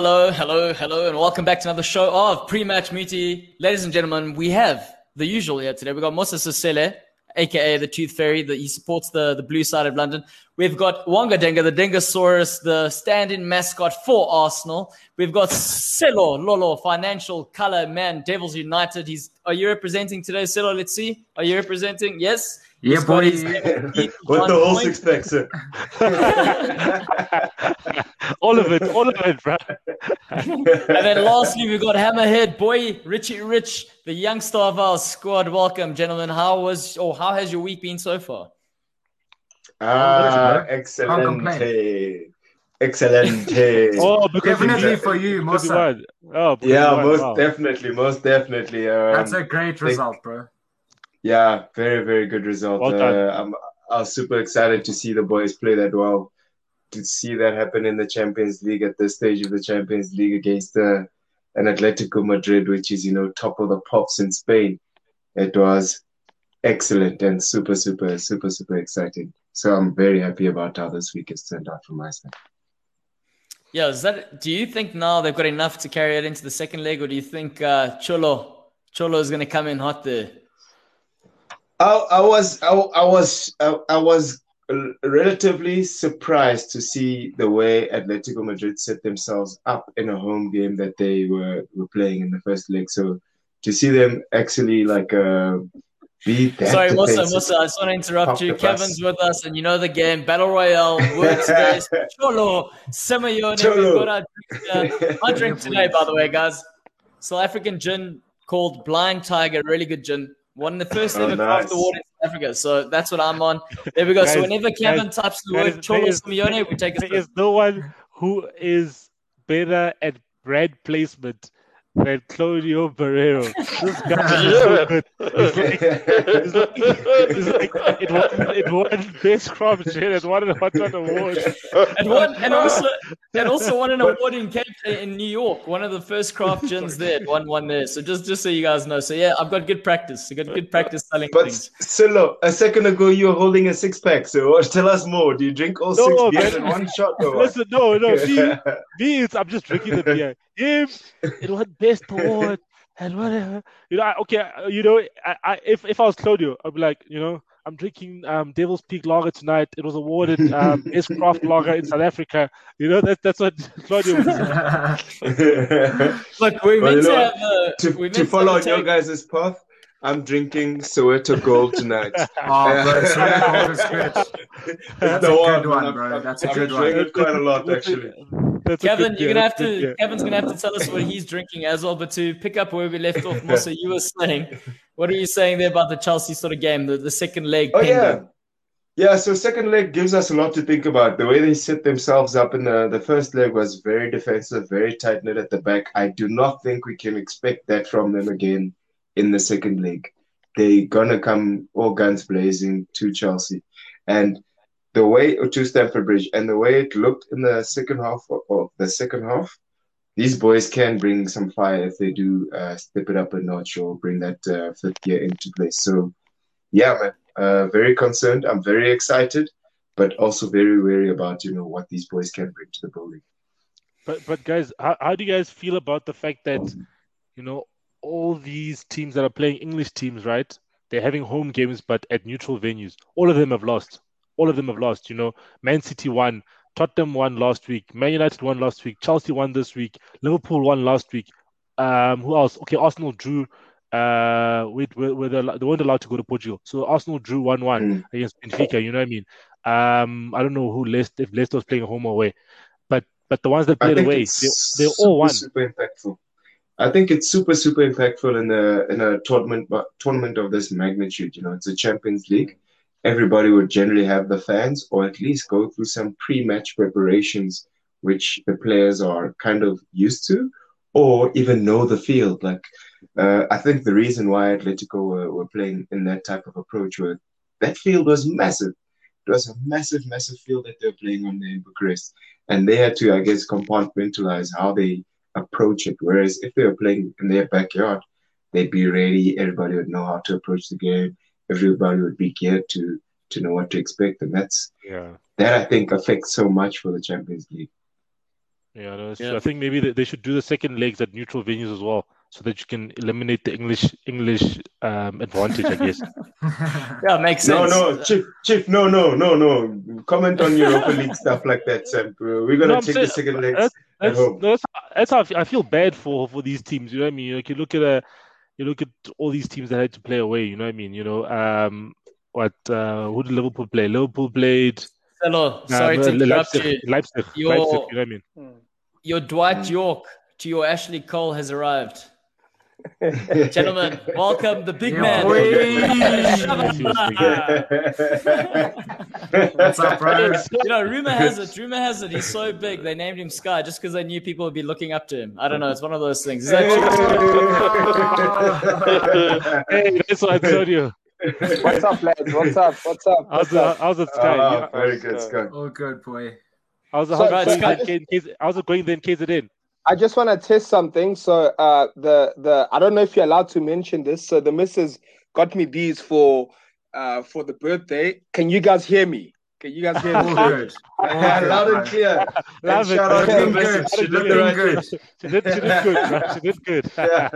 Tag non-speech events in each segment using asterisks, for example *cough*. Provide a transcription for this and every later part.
Hello, hello, hello, and welcome back to another show of Pre-Match Muti. Ladies and gentlemen, we have the usual here today. We've got Musa Sisele, aka the Tooth Fairy, that he supports the, the blue side of London. We've got Wanga Denga, the Dengasaurus, the stand-in mascot for Arsenal. We've got Selo Lolo, financial color man, Devils United. He's are you representing today, Selo? Let's see. Are you representing? Yes. Yeah, boy. *laughs* What the whole six pack, sir? *laughs* all of it, all of it, bro. and then lastly, we've got Hammerhead boy Richie Rich, the youngster of our squad. Welcome, gentlemen. How was or how has your week been so far? Ah, excellent. Excellent. *laughs* Oh, because Definitely for you, because you Musa. Oh, yeah, won. most Wow. definitely, most definitely. Um, That's a great result, bro. yeah, very, very good result. Well done. uh, I'm, I was super excited to see the boys play that well. To see that happen in the Champions League at this stage of the Champions League against uh, an Atletico Madrid, which is you know top of the pops in Spain. It was excellent and super, super, super, super exciting. So I'm very happy about how this week has turned out for my side. Yeah, is that? Do you think now they've got enough to carry it into the second leg, or do you think uh, Cholo Cholo is going to come in hot there? I, I was I, I was I, I was relatively surprised to see the way Atletico Madrid set themselves up in a home game that they were, were playing in the first leg. So to see them actually like uh, be that Sorry, Musa, Musa, I just want to interrupt Pop you. the bus. Kevin's with us, and you know the game Battle Royale. Word today is Cholo Simeone. Cholo. We've got our drink, uh, *laughs* our drink today, by the way, guys. South African gin called Blind Tiger, really good gin. Won the first Oh, ever craft nice. award in South Africa, so that's what I'm on. There we go. so whenever Kevin guys, types the word Cholo there is- Simeone, we take a There sip. no one who is better at brand placement than Claudio Barrero. This guy is so good. It's like, it's like, it's like it won, it won Best Craft Gin, it won a Hot One Award. and one, and also, and also won an award in Cape in New York. One of the first craft gins there, won one there. So just, just so you guys know. So yeah, I've got good practice. I got good practice selling But things. Silo, a second ago you were holding a six pack. So tell us more. Do you drink all No, six beers man. in one shot or what? Listen, no, no, me, me, it's, I'm just drinking the beer. Him, it won *laughs* Best Award and whatever. You know, I, okay, uh, you know, I, I, if if I was Claudio, I'd be like, you know, I'm drinking um, Devil's Peak Lager tonight. It was awarded um, *laughs* Best Craft Lager in South Africa. You know, that, that's what *laughs* Claudio was. Look, we're Well, meant to know have uh, to, we're to follow have on your take- guys' path, I'm drinking Soweto Gold tonight. oh, bro, so cold is good. That's the a one, good one, bro. That's a I'm good enjoying one. it quite a lot, actually. That's Kevin, good you're gonna have that's good to. beer. Kevin's gonna have to tell us what he's drinking as well. But to pick up where we left off, Musa, you were saying, what are you saying there about the Chelsea sort of game, the, the second leg? Oh pending? yeah, yeah. So second leg gives us a lot to think about. The way they set themselves up in the the first leg was very defensive, very tight knit at the back. I do not think we can expect that from them again in the second leg. They're gonna come all guns blazing to Chelsea, and the way to Stamford Bridge and the way it looked in the second half of the second half. These boys can bring some fire if they do uh, step it up a notch or bring that uh, fifth gear into place. So, yeah, man, uh, very concerned. I'm very excited, but also very wary about you know what these boys can bring to the building. But but guys, how, how do you guys feel about the fact that you know all these teams that are playing English teams, right? They're having home games, but at neutral venues. All of them have lost. All of them have lost. You know, Man City won, Tottenham won last week, Man United won last week, Chelsea won this week, Liverpool won last week. Um, who else? Okay, Arsenal drew. Uh, with with, with a, they weren't allowed to go to Portugal, so Arsenal drew one one Mm. against Benfica. You know what I mean? Um, I don't know who Leicester if Leicester was playing home or away, but but the ones that played away, they, they all won. super, super impactful. I think it's super super impactful in a in a tournament tournament of this magnitude. You know, it's a Champions League. Everybody would generally have the fans, or at least go through some pre-match preparations, which the players are kind of used to, or even know the field. Like, uh, I think the reason why Atletico were, were playing in that type of approach was that field was massive. It was a massive, massive field that they were playing on there in Bucharest, and they had to, I guess, compartmentalize how they approach it. Whereas if they were playing in their backyard, they'd be ready. Everybody would know how to approach the game. Everybody would be geared to to know what to expect, and that's Yeah. that I think affects so much for the Champions League. Yeah, no, that's Yeah. true. I think maybe they, they should do the second legs at neutral venues as well, so that you can eliminate the English English um, advantage, I guess. *laughs* Yeah, makes sense. no, no, Chief, Chief, no, no, no, no. Comment on Europa League stuff like that, Sam. We're gonna No, take saying- the second legs That's at that's, home. no, that's, that's how I feel, I feel bad for for these teams. You know what I mean? Like you look at a, you look at all these teams that had to play away. You know what I mean? You know, um, what uh, who did Liverpool play? Liverpool played. Hello, sorry um, to interrupt Leipzig, you. Leipzig, Your- Leipzig. You know what I mean? Your Dwight Yorke to your Ashley Cole has arrived. *laughs* Gentlemen, welcome the big Yeah, man. boy. What's up, bro? *laughs* you know, rumor has it, rumor has it, he's so big they named him Sky just because they knew people would be looking up to him. I don't know, it's one of those things. Is that true? *laughs* Hey, that's what I told you. What's up, lads? What's up? What's up? I was, What's up? I was at Sky. Ah, yeah. very good, Scott. Oh, good boy. I was, So- I was so- going then K- I was going then KZN. I just want to test something. So, uh, the the I don't know if you're allowed to mention this. So, the missus got me these for uh for the birthday. Can you guys hear me? Can you guys hear me? good. All good, Loud and clear. Love And it. shout out to Okay, the good. She did Looking the right good. She did, she did good, man. She did good. *laughs* Yeah.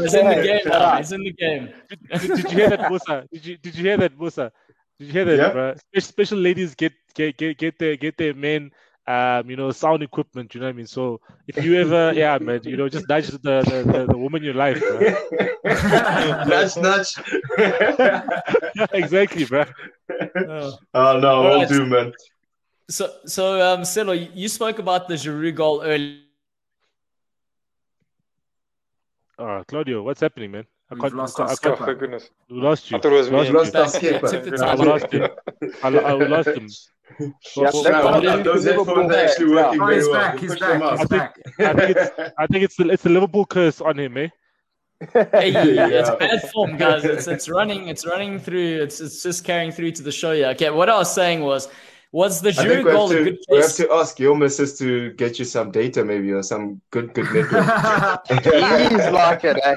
He's *laughs* in the game now. He's in the game. did, did, did you hear that, Musa? Did you did you hear that, Musa? Did you hear that, Yeah. bro? Special, special ladies get get get get their get their men, um, you know, sound equipment. You know what I mean? So if you ever, *laughs* yeah, man, you know, just nudge the the, the, the woman in your life, bro. *laughs* nudge, nudge. *laughs* exactly, bro. Oh. oh no, All will right. do, man. So, so um, Silo, you you spoke about the Giroud goal earlier. Uh, Claudio, what's happening, man? I We've can't, lost I, our I Oh, can't, skipper. goodness. we lost you. I thought it was lost me. We lost you. our skipper. I lost him. I, I lost him. Yeah, Well, let's Now, continue hold on, those headphones are actually working very well. back. He's back. He's back. I think it's I think it's the it's the Liverpool curse on him, eh? *laughs* Hey, it's Yeah. bad form, guys. It's it's running. It's running through. It's it's just carrying through to the show. Yeah. Okay. What I was saying was, was the I think Giroud we have, a to, good we have to ask your missus to get you some data, maybe, or some good, good *laughs* network. He's like it, eh?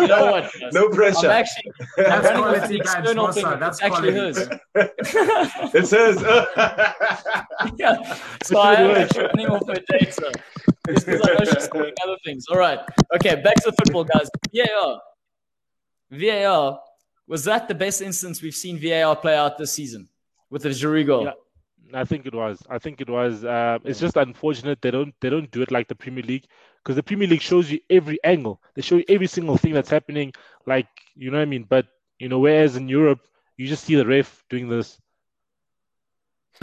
You know what? guys? no I'm pressure. actually I'm That's running with quality the external Mossa. thing. That's It's actually quality, hers. bro. it says. yeah. So I am actually running off her data. Just because I know she's doing other things. All right. Okay, back to football, guys. VAR. VAR. Was that the best instance we've seen VAR play out this season with the Giroud goal? Yeah. I think it was. I think it was. Um, it's just unfortunate they don't they don't do it like the Premier League because the Premier League shows you every angle. They show you every single thing that's happening. Like you know what I mean. But you know, whereas in Europe you just see the ref doing this.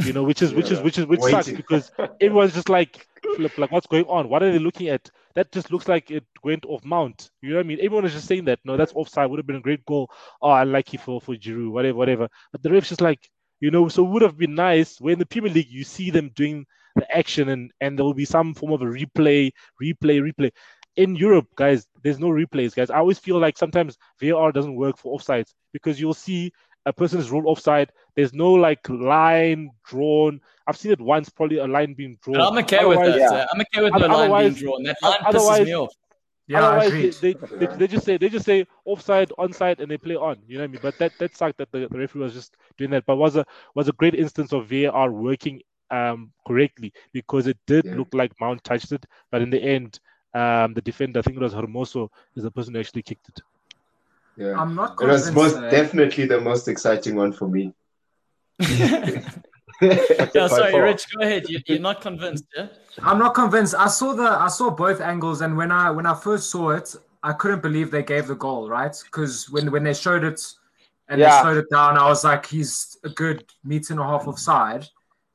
You know, which is which is which is which sucks Waiting. because *laughs* everyone's just like, flip, like what's going on? What are they looking at? That just looks like it went off mount. You know what I mean? Everyone is just saying that. No, that's offside. Would have been a great goal. Oh, i unlucky for for Giroud. Whatever, whatever. But the ref's just like, you know, so it would have been nice when the Premier League you see them doing the action and and there will be some form of a replay, replay, replay. In Europe, guys, there's no replays, guys. I always feel like sometimes VAR doesn't work for offsides because you'll see a person is ruled offside. There's no like line drawn. I've seen it once, probably a line being drawn. And I'm okay with that. yeah. I'm okay with the line being drawn. That line pisses me off. Yeah, I Otherwise, they, they, they, they just say they just say offside, onside, and they play on. You know what I mean? But that that sucked that the, the referee was just doing that. But was a was a great instance of VAR working um correctly because it did Yeah. look like Mount touched it, but in the end, um the defender, I think it was Hermoso, is the person who actually kicked it. Yeah. I'm not It was convinced. most uh, definitely the most exciting one for me. *laughs* *laughs* *laughs* Yeah, sorry, far. Rich, go ahead. You, you're not convinced, yeah? I'm not convinced. I saw the I saw both angles, and when I when I first saw it, I couldn't believe they gave the goal, right? Because when when they showed it and Yeah. they slowed it down, I was like, he's a good meter and a half offside.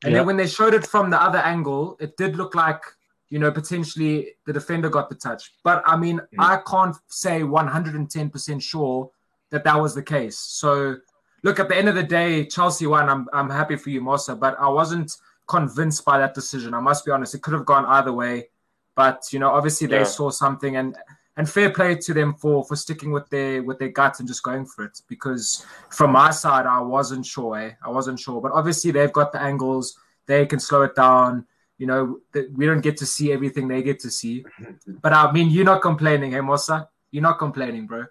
And Yeah. then when they showed it from the other angle, it did look like you know potentially the defender got the touch. But I mean, mm. I can't say 110 percent sure that that was the case. So look, at the end of the day, Chelsea won. I'm I'm happy for you, Mossa, but I wasn't convinced by that decision. I must be honest; it could have gone either way. But you know, obviously they Yeah. saw something, and and fair play to them for for sticking with their with their guts and just going for it. Because from my side, I wasn't sure. Eh? I wasn't sure, but obviously they've got the angles. They can slow it down. You know, we don't get to see everything they get to see. *laughs* But I mean, you're not complaining, hey Mossa. You're not complaining, bro.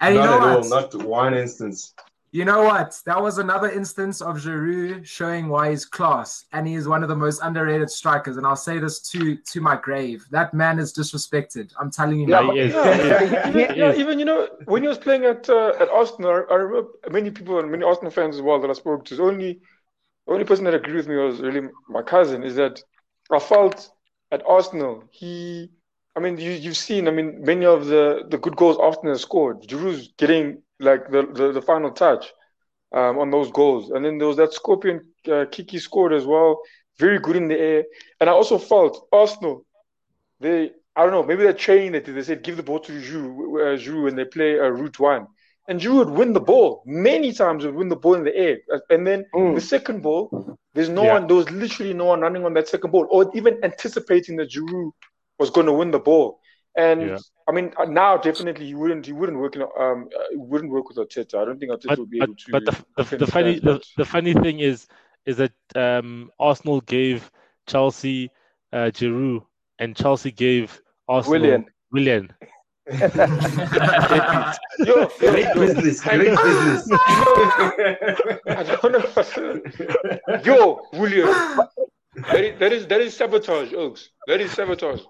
And you not know at what? all, not one instance. You know what? That was another instance of Giroud showing why he's class, and he is one of the most underrated strikers. And I'll say this to to my grave: that man is disrespected. I'm telling you Yeah, now. is. yeah. Even, yeah, even you know when he was playing at uh, at Arsenal, I, I remember many people and many Arsenal fans as well that I spoke to. The only the only person that agreed with me was really my cousin. Is that I felt at Arsenal he. I mean, you you've seen. I mean, many of the the good goals Arsenal has scored. Giroud's getting like the the, the final touch um, on those goals, and then there was that scorpion uh, kick he scored as well. Very good in the air, and I also felt Arsenal they I don't know, maybe they're training that they said give the ball to Giroud, uh, Giroud when they play uh, route one. And Giroud would win the ball many times. Would win the ball in the air, Uh, and then Mm. the second ball, there's no Yeah. one. There was literally no one running on that second ball, or even anticipating that Giroud was going to win the ball. And Yeah. I mean, uh, now definitely you wouldn't. you wouldn't work. In, um, uh, he wouldn't work with Arteta. I don't think Arteta But would be but, able to. but the, the, the funny the, the funny thing is is that um, Arsenal gave Chelsea uh, Giroud and Chelsea gave Arsenal Willian. Willian. *laughs* Yo, Great *laughs* yo, business. I Great know- business. I don't know. Yo, William, that is, that is that is sabotage, Oaks. That is sabotage.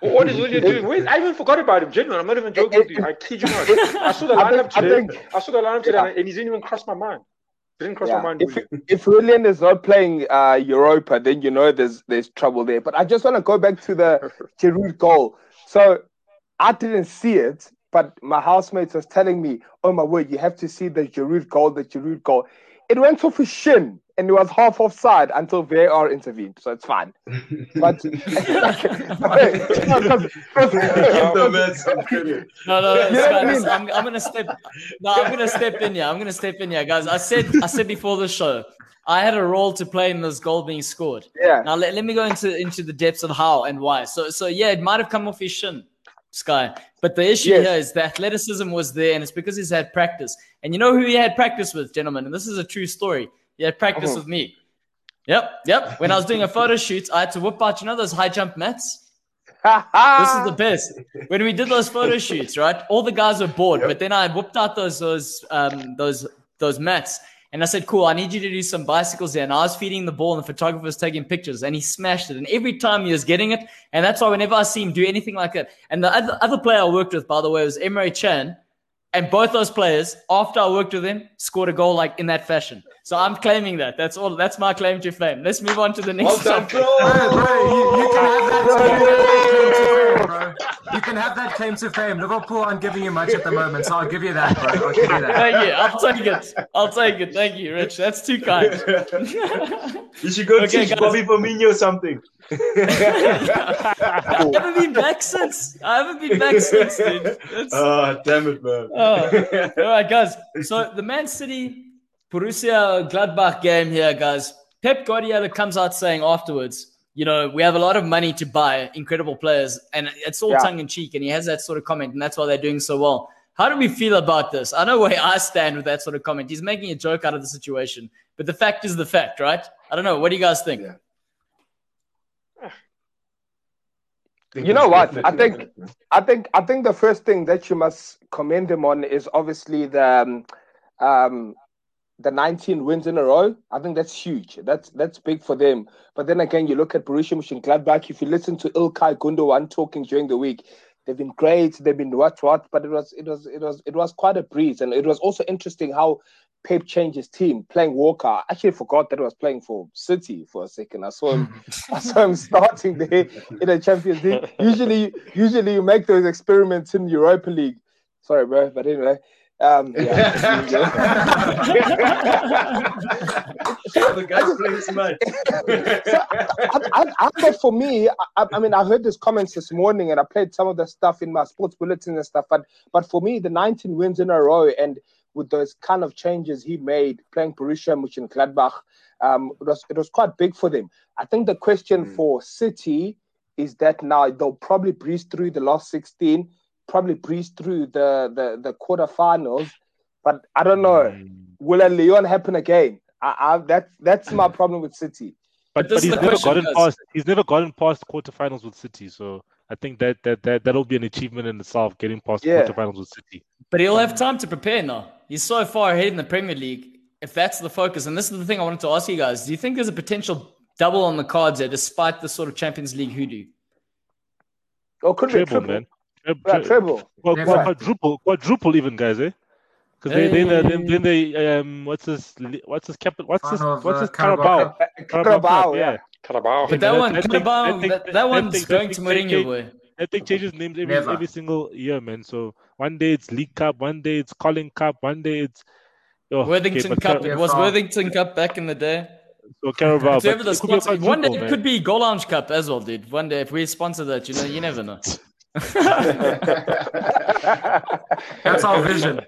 What is William doing? Wait, I even forgot about him. Genuine, I'm not even joking with you. I kid you not. I saw the lineup today. I saw the lineup today, Yeah. and he didn't even cross my mind. Didn't cross Yeah. my mind. If, William. if Willian is not playing uh, Europa, then you know there's there's trouble there. But I just want to go back to the *laughs* Giroud goal. So I didn't see it, but my housemates was telling me, "Oh my word, you have to see the Giroud goal, the Giroud goal." It went off his shin, and it was half offside until VAR intervened, so it's fine. *laughs* But *laughs* Give *laughs* the man some credit. No, no, no, You know I listen, mean? I'm, I'm gonna step. No, I'm gonna step in here. I'm gonna step in here, guys. I said, I said before the show, I had a role to play in this goal being scored. yeah, Now let, let me go into into the depths of how and why. So so yeah, it might have come off his shin, Sky. But the issue Yes. here is the athleticism was there, and it's because he's had practice. And you know who he had practice with, gentlemen, and this is a true story. He had practice Mhm. with me. Yep, yep. When I was doing a photo shoot, I had to whip out, you know, those high jump mats. *laughs* This is the best. When we did those photo shoots, right? All the guys were bored, but then I whipped out those those um those those mats, and I said, "Cool, I need you to do some bicycles there." And I was feeding the ball, and the photographer was taking pictures, and he smashed it. And every time he was getting it, and that's why whenever I see him do anything like that, and the other, other player I worked with, by the way, was Emre Can, and both those players, after I worked with them, scored a goal like in that fashion. So I'm claiming that. That's all. That's my claim to fame. Let's move on to the next Well done, topic. Bro, bro. bro, you, you can have that claim to fame, bro. You can have that claim to fame. Liverpool aren't giving you much at the moment, so I'll give you that, bro. I'll give you that. Thank you. I'll take it. I'll take it. Thank you, Rich. That's too kind. *laughs* You should go Okay, teach guys. Bobby Firmino or something. *laughs* I haven't been back since. I haven't been back since, dude. That's- oh, damn it, man. Oh. All right, guys. So the Man City Borussia Gladbach game here, guys. Pep Guardiola comes out saying afterwards, you know, we have a lot of money to buy incredible players, and it's all Yeah. tongue in cheek, and he has that sort of comment, and that's why they're doing so well. How do we feel about this? I know where I stand with that sort of comment. He's making a joke out of the situation, but the fact is the fact, right? I don't know. What do you guys think? Yeah. You know what? I think- I think I think the first thing that you must commend him on is obviously the um, um, the 19 wins in a row. I think that's huge. That's that's big for them. But then again, you look at Borussia Mönchengladbach. If you listen to Ilkay Gundogan talking during the week, they've been great. They've been what what. But it was it was it was it was quite a breeze, and it was also interesting how Pep changed his team, playing Walker. I actually forgot that he was playing for City for a second. I saw him. *laughs* I saw him starting there in the Champions League. Usually, usually you make those experiments in Europa League. Sorry, bro, but anyway, um, *laughs* yeah. the guy's playing smart. I, I, I for me, I, I mean, I heard these comments this morning, and I played some of the stuff in my sports bulletin and stuff. But but for me, the 19 wins in a row, and with those kind of changes he made, playing Borussia Mönchengladbach, um, it was it was quite big for them. I think the question Mm. for City is that now they'll probably breeze through the last 16, probably breeze through the the, the quarterfinals. But I don't know. Mm. Will a Lyon happen again? I, I, that's that's my mm. problem with City. But, But but he's never gotten guys. past he's never gotten past quarterfinals with City. So I think that that that that'll be an achievement in itself, getting past Yeah. quarterfinals with City. But he'll have time to prepare now. He's so far ahead in the Premier League. If that's the focus, and this is the thing I wanted to ask you guys: Do you think there's a potential double on the cards there, despite the sort of Champions League hoodoo? Or could be a triple. man. Treb- tre- treble. Well, Never. quadruple, quadruple even, guys, eh? Because they, then, uh, then, then they, um, what's this, what's this, cap, what's this, Final of, what's uh, this, Carabao Carabao, Carabao Carabao, Cup, yeah. Carabao. But that that- one, that thing- Carabao, that thing- that, that that one's thing- going to Mourinho, thing- boy. That thing changes names every Never. every single year, man. So one day it's League Cup, one day it's Carling Cup, one day it's oh, Worthington but Cup. Car- It was Worthington Cup back in the day. so Carabao. Whoever but the it could be a sponsor, one day it could be Goal Lounge Cup as well, dude. One day if we sponsor that, you know, you never know. That's our vision.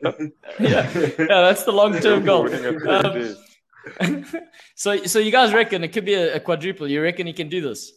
yeah, yeah, that's the long term goal. Winning at the Um, *laughs* so, so you guys reckon it could be a, a quadruple? You reckon he can do this?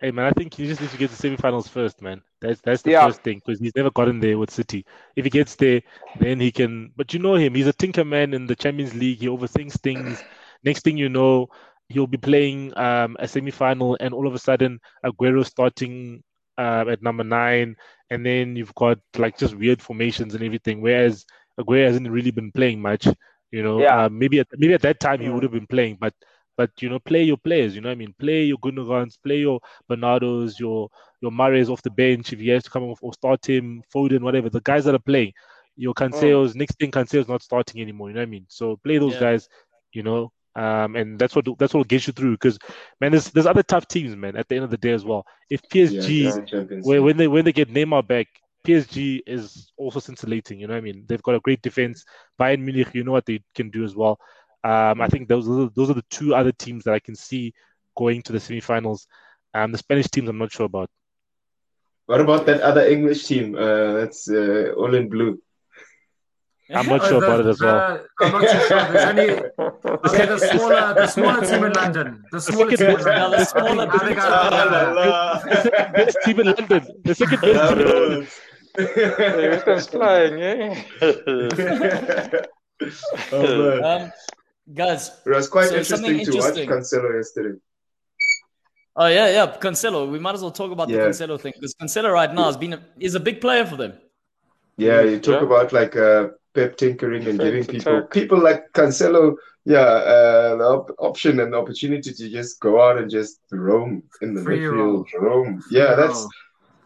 Hey man, I think he just needs to get to semi-finals first, man. That's that's the Yeah. first thing because he's never gotten there with City. If he gets there, then he can. But you know him; he's a tinker man in the Champions League. He overthinks things. Next thing you know, he'll be playing um, a semi-final, and all of a sudden, Aguero starting uh, at number nine, and then you've got like just weird formations and everything. Whereas Aguero hasn't really been playing much. You know, Yeah. uh, maybe at maybe at that time he would have been playing, but but you know, play your players. You know, what I mean, play your Gundogan's, play your Bernardo's, your your Mahrez off the bench if he has to come off or start him, Foden, whatever. The guys that are playing, your Cancelo's next thing Cancelo's not starting anymore. You know what I mean? So play those Yeah. guys. You know, um, and that's what that's what will get you through. Because man, there's there's other tough teams, man. At the end of the day as well, if PSG Yeah, when, when they when they get Neymar back, PSG is also scintillating. You know what I mean? They've got a great defense. Bayern Munich, you know what they can do as well. Um, I think those are, those are the two other teams that I can see going to the semifinals. Um, the Spanish teams, I'm not sure about. What about that other English team? Uh, that's uh, all in blue. I'm not Uh, *laughs* sure the- about it as well. the- I'm not too sure. There's *laughs* only okay, the smaller, the smaller team in London. The smaller second team in London. the smaller I think- I think I- The second best team in London. The second best team in London. Hey, West flying, eh? *laughs* oh, man. Um, guys, It was quite So something interesting to watch. Cancelo yesterday. oh yeah, yeah, Cancelo. We might as well talk about the Cancelo thing because Cancelo right now has been a, is a big player for them. Yeah, you talk Yeah. about like uh, Pep tinkering and giving people attack. people like Cancelo, yeah, uh, the op- option and opportunity to just go out and just roam in the Free midfield, roam. Yeah, that's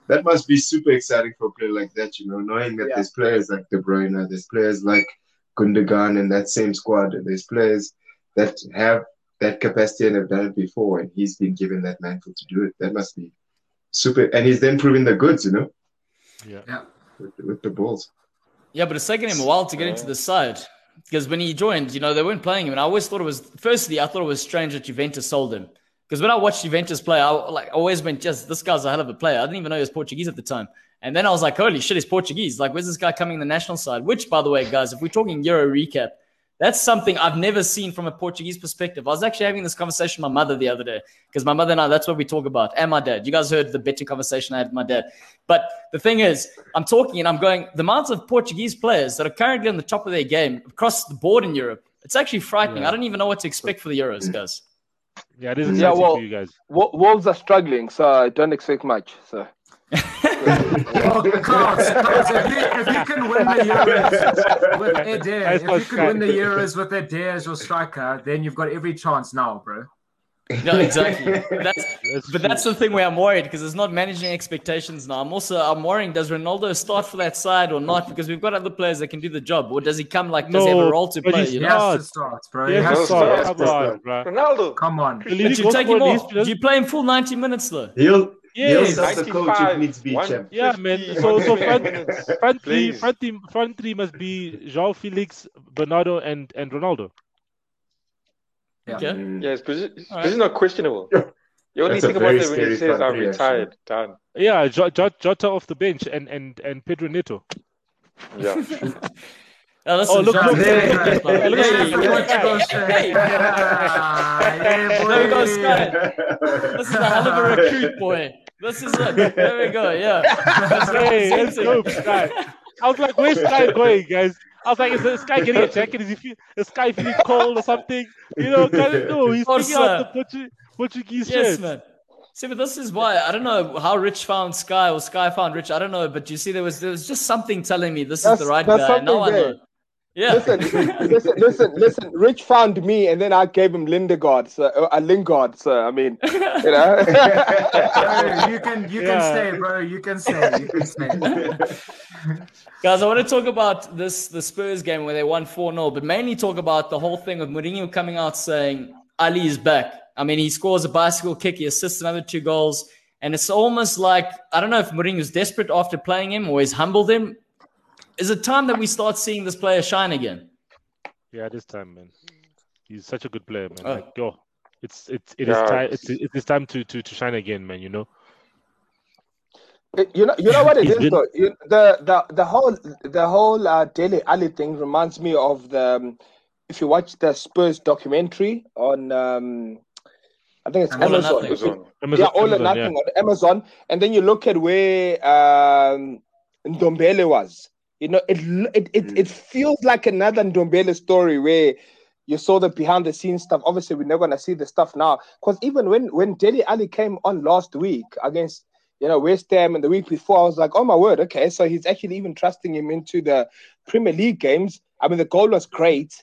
that must be super exciting for a player like that, you know, knowing that Yeah. there's players like De Bruyne, there's players like Gundogan in that same squad, and there's players that have that capacity and have done it before, and he's been given that mantle to do it. That must be super, and he's then proving the goods, you know, Yeah. yeah. with, with the balls. Yeah, but it's taken him a while to get into the side because when he joined, you know, they weren't playing him, and I always thought it was. Firstly, I thought it was strange that Juventus sold him because when I watched Juventus play, I like always went, "Just this guy's a hell of a player." I didn't even know he was Portuguese at the time, and then I was like, "Holy shit, he's Portuguese!" Like, where's this guy coming in the national side? Which, by the way, guys, if we're talking Euro recap, that's something I've never seen from a Portuguese perspective. I was actually having this conversation with my mother the other day because my mother and I, that's what we talk about, and my dad. You guys heard the betting conversation I had with my dad. But the thing is, I'm talking and I'm going, the amount of Portuguese players that are currently on the top of their game across the board in Europe, it's actually frightening. Yeah. I don't even know what to expect for the Euros, guys. Yeah, it is Yeah, well- for you guys. Wo- Wolves are struggling, so I don't expect much. So *laughs* *laughs* Oh, Klaus, Klaus, if, you, if you can win the Euros with *laughs* Eder, Nice if you can win the Euros with Eder as your striker, then you've got every chance now, bro. No, exactly. *laughs* That's, That's but true. that's the thing where I'm worried because it's not managing expectations now. I'm also I'm worrying does Ronaldo start for that side or not because we've got other players that can do the job, or does he come like does he have a role to play? he's You He know? not. to start, bro. He Yes, has to start. start. Yes, come yes, on, bro. Ronaldo. Come on. But you goal take him off. Do you play him full 90 minutes though? He'll he'll Yes. set the coach if needs be champ. Yeah, man. So, so 120 front, *laughs* front three, Please. front three, front three must be João Felix, Bernardo, and and Ronaldo. Yeah. Okay. Mm. Yes, because All right. this is not questionable. *laughs* You only That's think about very it when he says, "I'm retired." Done. Yeah, J- J- Jota off the bench and and and Pedro Neto. Yeah. *laughs* Oh, listen, Oh, look, John, look, there- look, look, there- look, there- look, there- look, there- Portugal hey. Yeah, There we go, boy. Sky. This is a hell of a recruit, boy. This is it. There we go. Yeah. Hey, let's go, Sky. I was like, where's Sky going, guys? I was like, is this Sky getting a jacket? Is he feel, is Sky feeling cold or something? You know, kind of, no, he's picking out the course, Portu- Portuguese Yes, shirts. man. See, but this is why I don't know how Rich found Sky or Sky found Rich. I don't know, but you see, there was there was just something telling me this is the right guy. Now I something know. There. Yeah. Listen, listen, listen, listen. Rich found me, and then I gave him Lingard, so, uh, a Lingard. So I mean, you know. *laughs* Bro, you can you Yeah. can stay, bro. You can stay. You can stay. *laughs* Guys, I want to talk about this the Spurs game where they won 4 0, but mainly talk about the whole thing of Mourinho coming out saying Alli is back. I mean, he scores a bicycle kick, he assists another two goals, and it's almost like I don't know if Mourinho's desperate after playing him or he's humbled him. Is it time that we start seeing this player shine again? Yeah, this time, man. He's such a good player, man. Oh. Like, yo, it's it's it is Yeah, time. it's- It's it's time to to to shine again, man. You know. You know, you know what it is been- though. You, the the the whole the whole uh, Dele Alli thing reminds me of the. Um, if you watch the Spurs documentary on, um, I think it's All Amazon. Nothing. If Amazon. Amazon, yeah, all or Amazon, nothing on Amazon, and then you look at where um, Ndombele was. You know, it it it, mm. it feels like another Ndombele story where you saw the behind the scenes stuff. Obviously, we're not gonna see the stuff now because even when when Dele Alli came on last week against you know West Ham and the week before, I was like, oh my word, okay, so he's actually even trusting him into the Premier League games. I mean, the goal was great.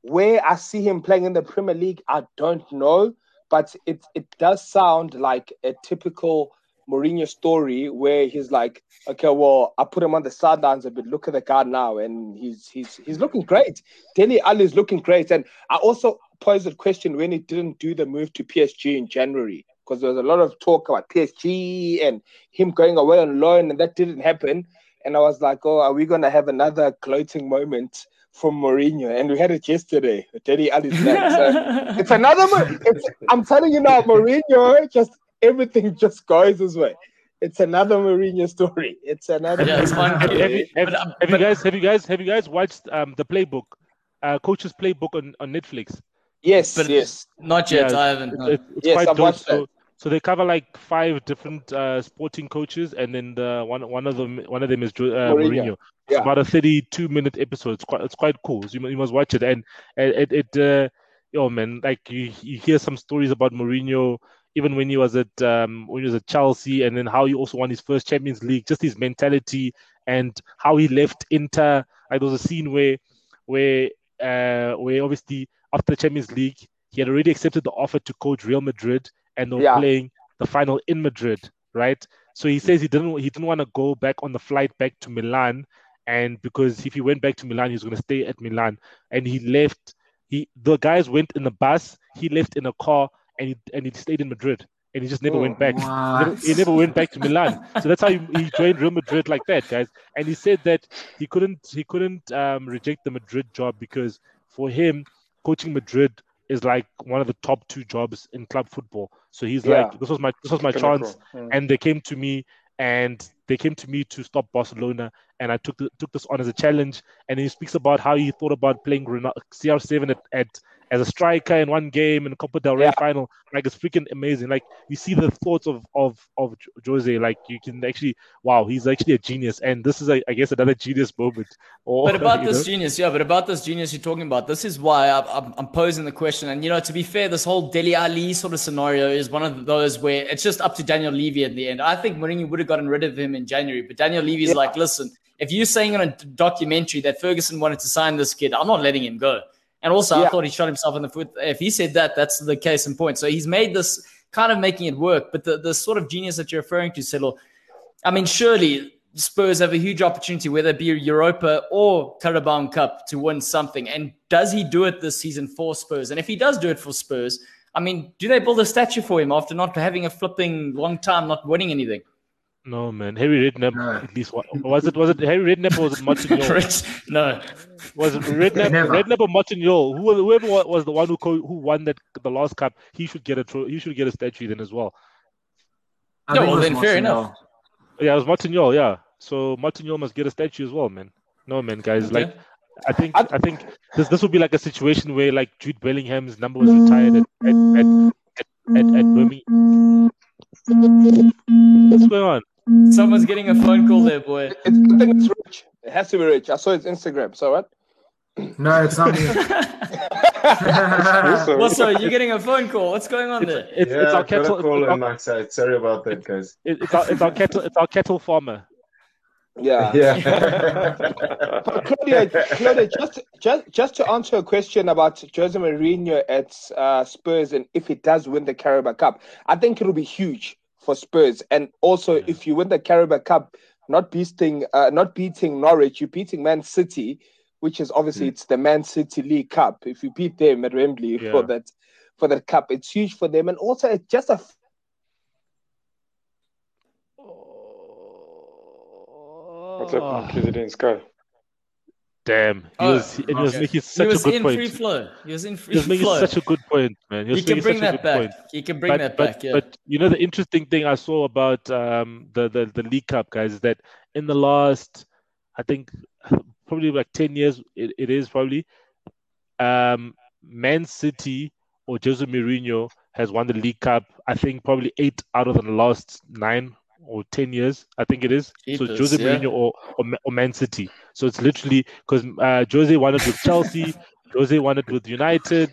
Where I see him playing in the Premier League, I don't know, but it it does sound like a typical Mourinho story where he's like, okay, well, I put him on the sidelines a bit. Look at the guy now, and he's he's he's looking great. Dele Alli is looking great, and I also posed a question when he didn't do the move to PSG in January because there was a lot of talk about PSG and him going away on loan, and that didn't happen. And I was like, oh, are we gonna have another gloating moment from Mourinho? And we had it yesterday. Dele Alli's back. So *laughs* it's another. It's, I'm telling you now, Mourinho. Just everything *laughs* just goes his way. It's another Mourinho story. It's another. Yeah, it's fine. Have, have, you, have, But, um, have you guys have you guys have you guys watched um the playbook, uh, coach's playbook on on Netflix? Yes, But- yes. Not yet. Yeah, I haven't. no. It- it's Yes, quite I've dope. watched So, that. so they cover like five different uh, sporting coaches, and then the one one of them one of them is Jo- uh, Mourinho. Mourinho. It's about a thirty-two minute episode. It's quite it's quite cool. So you, you must watch it. And it it, it uh, yo man, like you you hear some stories about Mourinho. Even when he was at um, when he was at Chelsea, and then how he also won his first Champions League, just his mentality and how he left Inter. Like there was a scene where where uh, where obviously after the Champions League, he had already accepted the offer to coach Real Madrid, and they were Yeah. playing the final in Madrid, right? So he says he didn't he didn't want to go back on the flight back to Milan, and because if he went back to Milan, he was going to stay at Milan, and he left. He the guys went in the bus, he left in a car, and he and he stayed in Madrid, and he just never Oh, went back. He never, he never went back to Milan. So that's how he, he joined Real Madrid like that, guys. And he said that he couldn't he couldn't um, reject the Madrid job because for him, coaching Madrid is like one of the top two jobs in club football. So he's Yeah. like, this was my this was my chance, and they came to me and they came to me to stop Barcelona, and I took the, took this on as a challenge. And he speaks about how he thought about playing Ronaldo, CR7 at, at as a striker in one game in Copa del Rey Yeah. final. Like it's freaking amazing. Like you see the thoughts of of of Jose. Like you can actually, wow, he's actually a genius. And this is, a, I guess, another genius moment. Or, But about *laughs* this know? genius, yeah, but about this genius you're talking about, this is why I'm, I'm posing the question. And, you know, to be fair, this whole Dele Alli sort of scenario is one of those where it's just up to Daniel Levy at the end. I think Mourinho would have gotten rid of him in January, but Daniel Levy's Yeah. like, listen, if you're saying on a documentary that Ferguson wanted to sign this kid, I'm not letting him go. And also, I thought he shot himself in the foot. If he said that, that's the case in point. So he's made this kind of making it work. But the, the sort of genius that you're referring to, Selo, I mean, surely Spurs have a huge opportunity, whether it be Europa or Carabao Cup, to win something. And does he do it this season for Spurs? And if he does do it for Spurs, I mean, do they build a statue for him after not having a flipping long time, not winning anything? No man, Harry Redknapp No. at least was it was it Harry Redknapp or was it *laughs* Martin Jol? No. Was it Redknapp, Redknapp or Martin Jol? Who, whoever was the one who co- who won that the last cup, he should get a tro- he should get a statue then as well. I Yeah, think well, it was then fair enough. Yeah, it was Martin Jol. Yeah, so Martin Jol must get a statue as well, man. No man, guys, Okay. like I think I- I think this this would be like a situation where like Jude Bellingham's number was retired at at at, at, at, at Birmingham. What's going on? Someone's getting a phone call there, boy. It's, I think it's Rich. It has to be Rich. I saw his Instagram. So what? No, it's not me. Also, What's up? You're getting a phone call. What's going on there? It's, yeah, it's our kettle. call It's on our, side. Sorry about that, guys. it's our it's our kettle. It's our kettle farmer. Yeah. Yeah. *laughs* Claudia, Claudia, just just just to answer a question about Jose Mourinho at uh, Spurs and if he does win the Carabao Cup, I think it'll be huge for Spurs. And also, Yeah. if you win the Carabao Cup, not beating uh, not beating Norwich, you're beating Man City, which is obviously it's the Man City League Cup. If you beat them at Wembley Yeah. for that for that cup, it's huge for them. And also, it's just a What's up, President Sky? Damn. He Oh, was, he, he was okay. making He such was a good in point. free flow. He was in He free was making flow. such a good point, man. He was He can bring that back. point. He can bring but, that but, back. Yeah. but you know the interesting thing I saw about um, the, the the League Cup guys is that in the last I think probably like ten years it, it is probably um, Man City or Jose Mourinho has won the League Cup I think probably eight out of the last nine or ten years I think it is so Jose yeah. Mourinho or, or or Man City so it's literally because uh, Jose won it with Chelsea *laughs* Jose won it with United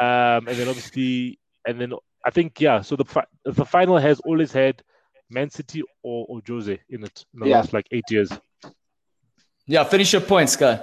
um, and then obviously and then I think yeah. So the fi- the final has always had Man City or, or Jose in it in the Yeah. last like eight years. Yeah. Finish your point, Sky.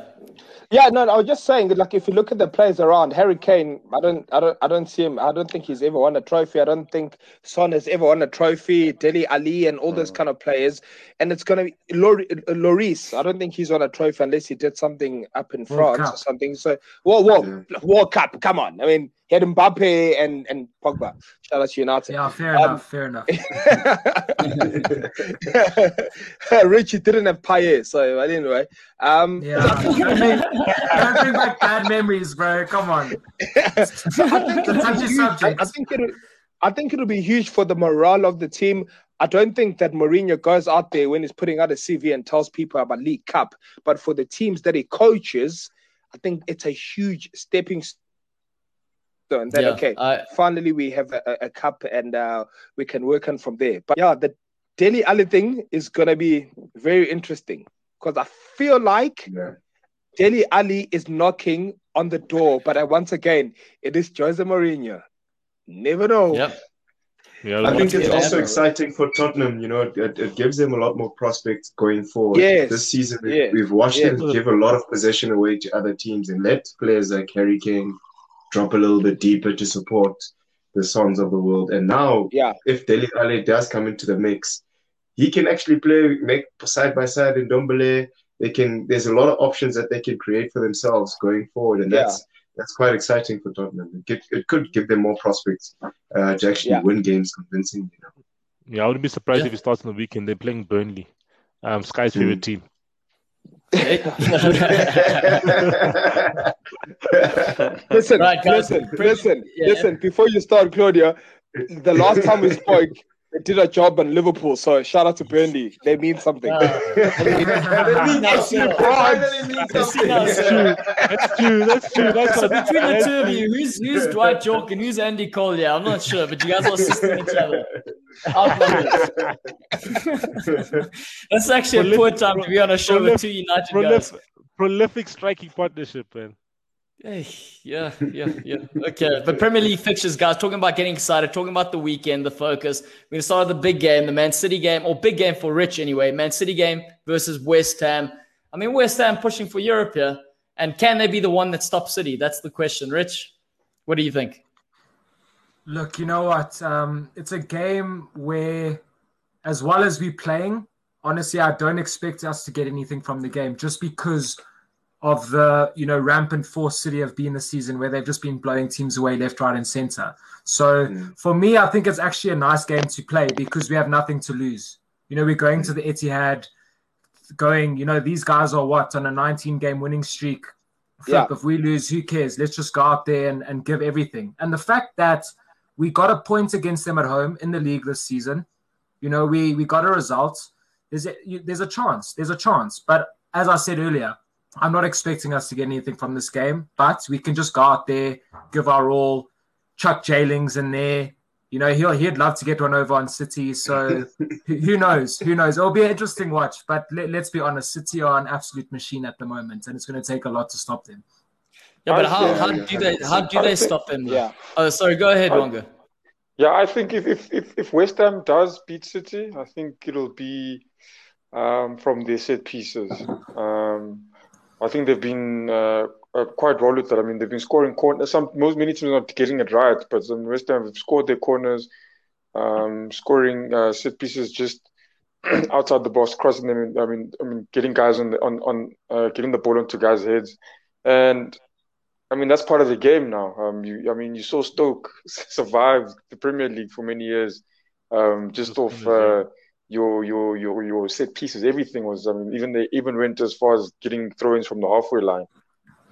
Yeah, no, I was just saying like, if you look at the players around, Harry Kane, I don't, I don't, I don't see him. I don't think he's ever won a trophy. I don't think Son has ever won a trophy. Dele Alli and all those mm. kind of players, and it's gonna be Lor- uh, Lloris. I don't think he's won a trophy unless he did something up in France or something. So, World World World Cup. Come on, I mean, he had Mbappe and and Pogba. Shout out to United. Yeah, fair Um, enough. Fair enough. *laughs* Richie didn't have Payet, so anyway. Um, Yeah. don't, bring, don't bring back bad memories, bro. Come on. I think it'll be huge. I. I think it'll, I think it'll be huge for the morale of the team. I don't think that Mourinho goes out there when he's putting out a CV and tells people about League Cup, but for the teams that he coaches, I think it's a huge stepping stone. Then Yeah, okay, I- finally we have a, a- a cup and uh, we can work on from there. But yeah, the Dele Alli thing is gonna be very interesting because I feel like Yeah. Dele Alli is knocking on the door, but uh, once again, it is Jose Mourinho. Never know. Yep. Yeah, I think it's Yeah. also exciting for Tottenham. You know, it, it gives them a lot more prospects going forward. Yes. This season, we- Yeah. we've watched Yeah. them give a lot of possession away to other teams and let players like Harry Kane drop a little bit deeper to support the Sons of the world. And now, Yeah, if Dele Alli does come into the mix, he can actually play make side by side Ndombele. They can. There's a lot of options that they can create for themselves going forward, and Yeah. that's that's quite exciting for Tottenham. It, could- it could give them more prospects uh, to actually Yeah. win games convincingly. You know? yeah. I wouldn't be surprised Yeah. if he starts on the weekend. They're playing Burnley, um, Sky's Mm. favorite team. *laughs* listen, Right, listen, listen, yeah. listen. Before you start, Claudia, the last time we spoke, they did a job in Liverpool. So shout out to Burnley. They mean something. Uh, That means No, something. sure. It finally means That's true. That's true. That's *laughs* true. That's so what- between the two of you, who's who's Dwight Yorke and who's Andy Cole? Yeah, I'm not sure, but you guys are assisting each other. Outnumbers. *laughs* That's actually a poor time to be on a show with two United guys. Prolific striking partnership, man. Hey, yeah, yeah, yeah. Okay, but Premier League fixtures, guys. Talking about getting excited, talking about the weekend, the focus. We're gonna start with the big game, the Man City game, or big game for Rich anyway. Man City game versus West Ham. I mean, West Ham pushing for Europe here, and can they be the one that stops City? That's the question. Rich, what do you think? Look, you know what? Um, it's a game where, as well as we playing, honestly, I don't expect us to get anything from the game just because of the you know rampant force City have been this season, where they've just been blowing teams away left, right, and center. So Mm. for me, I think it's actually a nice game to play because we have nothing to lose. You know, we're going to the Etihad, going. You know, these guys are what on a 19 game winning streak. Flip, Yeah. if we lose, who cares? Let's just go out there and, and give everything. And the fact that we got a point against them at home in the league this season, you know, we we got a result. There's a, you, there's a chance. There's a chance. But as I said earlier, I'm not expecting us to get anything from this game. But we can just go out there, give our all. Chuck Jailings in there. You know, he'll he'd love to get one over on City. So *laughs* who who knows? Who knows? It'll be an interesting watch. But let, let's be honest, City are an absolute machine at the moment, and it's going to take a lot to stop them. Yeah, but how, how do they how do they think- stop them? though? Yeah. Oh, sorry. Go ahead, I- Wonga. Yeah, I think if, if, if, if West Ham does beat City, I think it'll be um, from their set pieces. Um, I think they've been uh, uh, quite well with that. I mean, they've been scoring corners. Some most many teams are not getting it right, but some West Ham have scored their corners, um, scoring uh, set pieces just *clears throat* outside the box, crossing them. I mean, I mean, getting guys on the, on on uh, getting the ball onto guys' heads, and I mean that's part of the game now. Um, you, I mean, you saw Stoke *laughs* survive the Premier League for many years, um, just off uh, your your your your set pieces. Everything was. I mean, even they even went as far as getting throw-ins from the halfway line.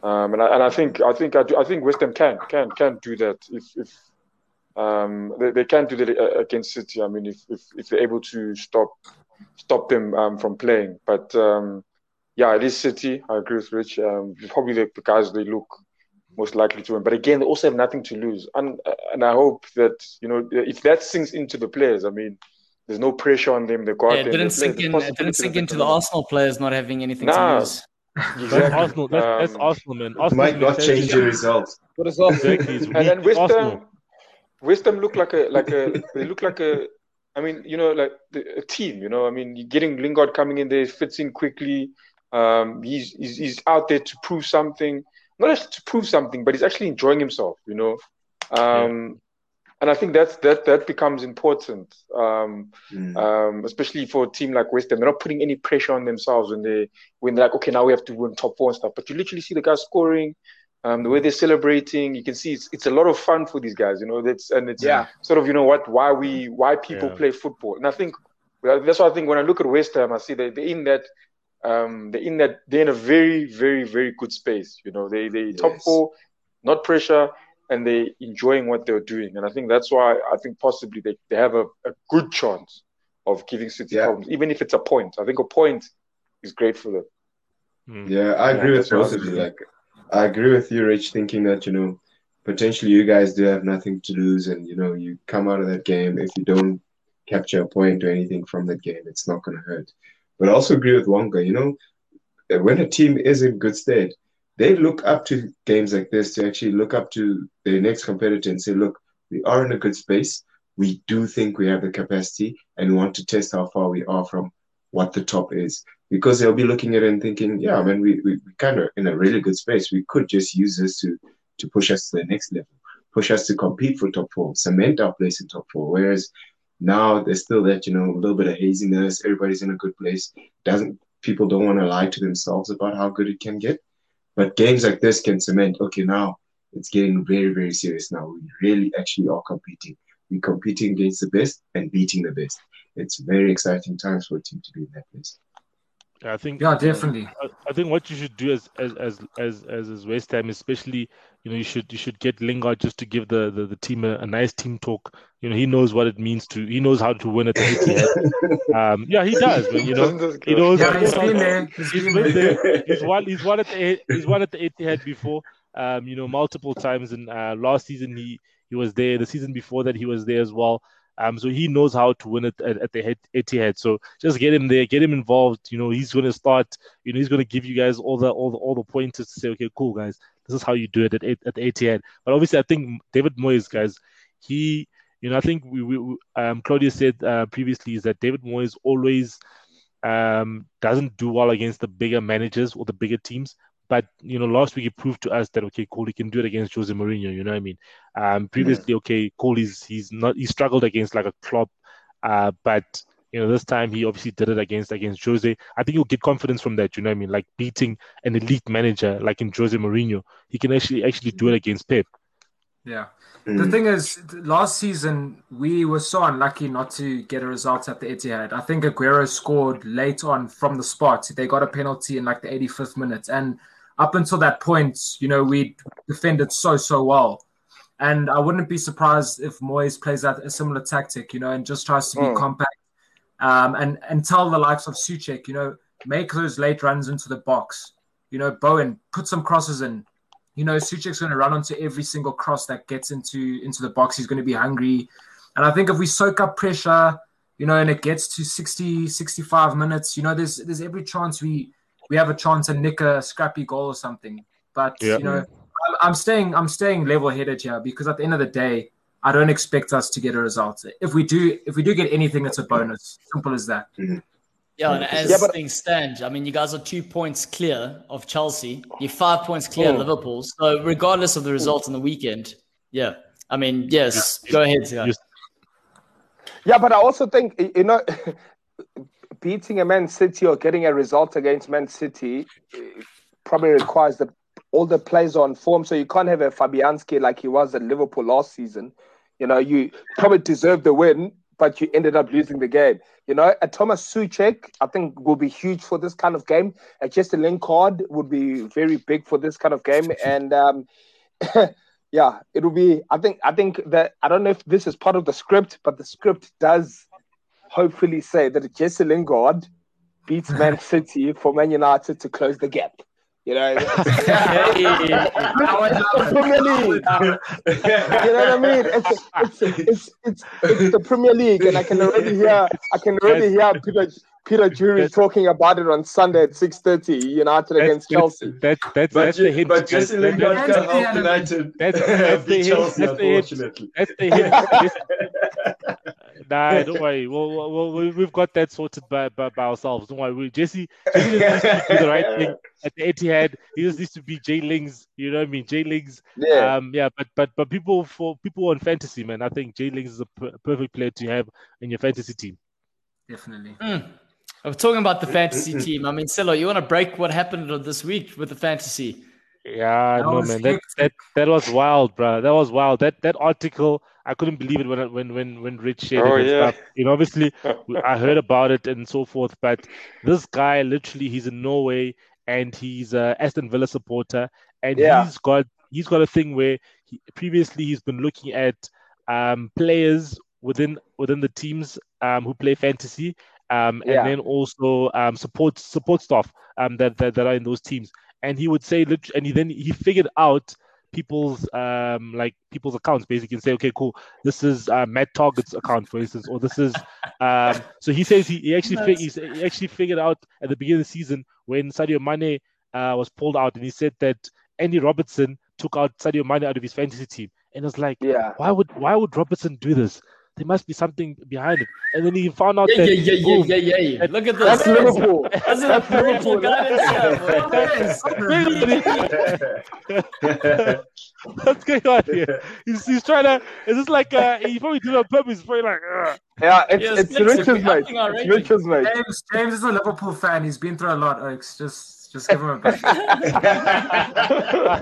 Um, and I, and I think I think I, do, I think West Ham can can can do that if if um, they, they can do that uh, against City. I mean, if, if, if they're able to stop stop them um, from playing. But um, yeah, it is City. I agree with Rich. Um, probably the, the, guys they look most likely to win. But again, they also have nothing to lose. And and I hope that you know if that sinks into the players. I mean. There's no pressure on them. They got yeah, it didn't sink in. It didn't sink into the Arsenal players not having anything nah, to lose. Exactly. That's Arsenal. That's, um, that's Arsenal, man. Arsenal might not change the results. Exactly. and then West Ham, West Ham look like a like a they look like a I mean, you know, like the, a team. You know, I mean, you're getting Lingard coming in there, fits in quickly. Um, he's, he's he's out there to prove something, not just to prove something, but he's actually enjoying himself. You know, um, and I think that's that that becomes important, um, mm. um, especially for a team like West Ham. They're not putting any pressure on themselves when they when they're like, okay, now we have to win top four and stuff. But you literally see the guys scoring, um, the way they're celebrating. You can see it's it's a lot of fun for these guys. You know, that's and it's yeah. sort of you know what why we why people yeah. play football. And I think that's why I think when I look at West Ham, I see that they're in that um, they're in that they're in a very very very good space. You know, they they yes. top four, not pressure and they're enjoying what they're doing. And I think that's why I think possibly they, they have a, a good chance of giving City yeah. problems, even if it's a point. I think a point is great for them. Hmm. Yeah, I agree with both of you. Like, I agree with you, Rich, thinking that you know potentially you guys do have nothing to lose, and you know you come out of that game if you don't capture a point or anything from that game, it's not going to hurt. But I also agree with Wonga. You know, when a team is in good state, they look up to games like this to actually look up to their next competitor and say, look, we are in a good space. We do think we have the capacity and we want to test how far we are from what the top is. Because they'll be looking at it and thinking, yeah, I mean, we, we, we kind of in a really good space. We could just use this to, to push us to the next level, push us to compete for top four, cement our place in top four. Whereas now there's still that, you know, a little bit of haziness. Everybody's in a good place. Doesn't people don't want to lie to themselves about how good it can get. But games like this can cement, okay, now it's getting very, very serious now. We really actually are competing. We're competing against the best and beating the best. It's very exciting times for a team to be in that place. I think yeah, definitely. I, I, think what you should do as as as as as, as West Ham, especially, you know, you should you should get Lingard just to give the the, the team a, a, nice team talk. You know, he knows what it means to. He knows how to win at the Etihad. *laughs* um, yeah, he does. But you know, he knows. Yeah, he's been there. He's, he's been there. He's won. He's won at the. He's won at the Etihad before. Um, you know, multiple times. And uh, last season he he was there. The season before that he was there as well. Um, so he knows how to win it at, at the head, Etihad. So just get him there, get him involved. You know, he's going to start. You know, he's going to give you guys all the all the all the pointers to say, okay, cool, guys, this is how you do it at at Etihad. But obviously, I think David Moyes, guys, he, you know, I think we, we um, Claudia said uh, previously is that David Moyes always um, doesn't do well against the bigger managers or the bigger teams. But you know, last week he proved to us that okay, Cole he can do it against Jose Mourinho. You know what I mean? Um, previously, yeah. okay, Cole is he's not he struggled against like a Klopp, uh, but you know this time he obviously did it against against Jose. I think he'll get confidence from that. You know what I mean? Like beating an elite manager like in Jose Mourinho, he can actually actually do it against Pep. Yeah. Mm. The thing is, last season we were so unlucky not to get a result at the Etihad. I think Aguero scored late on from the spot. They got a penalty in like the 85th minute, and up until that point, you know, we defended so so well. And I wouldn't be surprised if Moyes plays that a similar tactic, you know, and just tries to be mm. compact um, and and tell the likes of Soucek, you know, make those late runs into the box. You know, Bowen put some crosses in. You know, Soucek's going to run onto every single cross that gets into into the box. He's going to be hungry, and I think if we soak up pressure, you know, and it gets to 60, 65 minutes, you know, there's there's every chance we we have a chance to nick a scrappy goal or something. But you know, I'm, I'm staying I'm staying level headed here because at the end of the day, I don't expect us to get a result. If we do, if we do get anything, it's a bonus. Simple as that. Mm-hmm. Yeah, and as Yeah, but- things stand, I mean, you guys are two points clear of Chelsea. You're five points clear of Mm. Liverpool. So, regardless of the result on the weekend, yeah. I mean, yes, go ahead, Sigal. You- Yeah, but I also think you know, *laughs* beating a Man City or getting a result against Man City eh, probably requires that all the players are on form. So you can't have a Fabianski like he was at Liverpool last season. You know, you probably deserved the win, but you ended up losing the game. You know, a Thomas Soucek, I think, will be huge for this kind of game. A Jesse Lingard would be very big for this kind of game, *laughs* and um, *laughs* yeah, it will be. I think. I think that I don't know if this is part of the script, but the script does hopefully say that a Jesse Lingard beats Man *laughs* City for Man United to close the gap. You know, Premier League. *laughs* You know what I mean? It's it's, it's it's it's the Premier League, and I can already hear I can already hear Peter Peter Drury That's- talking about it on Sunday at six thirty. United against Chelsea. That's that's But, that's the hint. but Jesse That- Lingard can the help. United That's- that's the beat. Chelsea, That's the hint. unfortunately. That's the hint. *laughs* nah, don't worry. We'll, we'll, we'll, we- we've got that sorted by, by, by ourselves. Don't worry. We, Jesse, Jesse just needs to do the right *laughs* thing at the Etihad. He just needs to be Jay Lings. You know what I mean? Jay Lings. Yeah, Um, yeah, but but but people for people on fantasy, man, I think Jay Lings is a per- perfect player to have in your fantasy team. Definitely. Mm. I'm talking about the fantasy team. I mean, Silo, you want to break what happened this week with the fantasy? Yeah, That no was man, that, that that was wild, bro. That was wild. That that article, I couldn't believe it when when when when Rich shared Oh, it and yeah. stuff. You know, obviously, *laughs* I heard about it and so forth. But this guy, literally, he's in Norway and he's a Aston Villa supporter, and Yeah. he's got he's got a thing where he, previously he's been looking at um, players within within the teams um, who play fantasy, um, and Yeah. then also um, support support staff um, that, that that are in those teams. And he would say, and he then he figured out people's um like people's accounts basically and say okay cool this is uh, Matt Targett's account for instance or this is *laughs* um so he says he, he actually fi- he, he actually figured out at the beginning of the season when Sadio Mane uh, was pulled out and he said that Andy Robertson took out Sadio Mane out of his fantasy team and it was like yeah. why would why would Robertson do this there must be something behind it and then he found out Yeah, that yeah, yeah, boom, yeah, yeah, yeah. Look at this. That's Liverpool. *laughs* That's a That's parental Liverpool. guidance here. What's going on here? He's, he's trying to. Is this like uh, he probably did it on purpose? He's probably like, Ugh. Yeah, it's Yes, it's Nixon, Richard's we're mate. It's. Richard's mate. James, James is a Liverpool fan. He's been through a lot, Oaks. Just just give him a break. *laughs*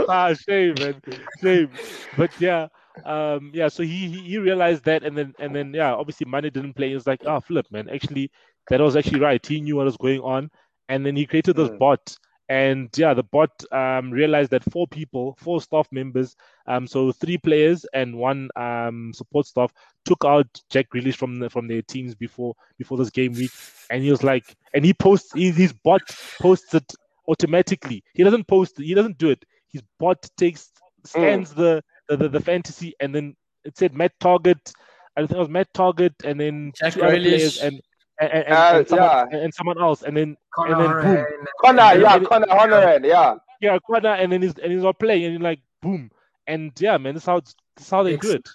ah, shame, man, shame. But yeah, um, yeah. So he, he he realized that, and then and then yeah, obviously money didn't play. He was like, oh, flip, man. Actually, that was actually right. He knew what was going on, and then he created this Mm. bot. And yeah, the bot um, realized that four people, four staff members, um, so three players and one um, support staff, took out Jack Grealish from the, from their teams before before this game week, and he was like, and he posts his bot posts it automatically. He doesn't post. He doesn't do it. His bot takes scans the, the, the the fantasy and then it said Matt Targett. I think it was Matt Targett and then Jack two other players and and, and, Uh, and, someone, yeah. and someone else and then Conor And then boom. Hourihane, Connor, yeah, then- Connor Hourihane, yeah. yeah, corner and then he's and he's not playing and you're like boom and yeah, man, that's how it's, that's how they do it.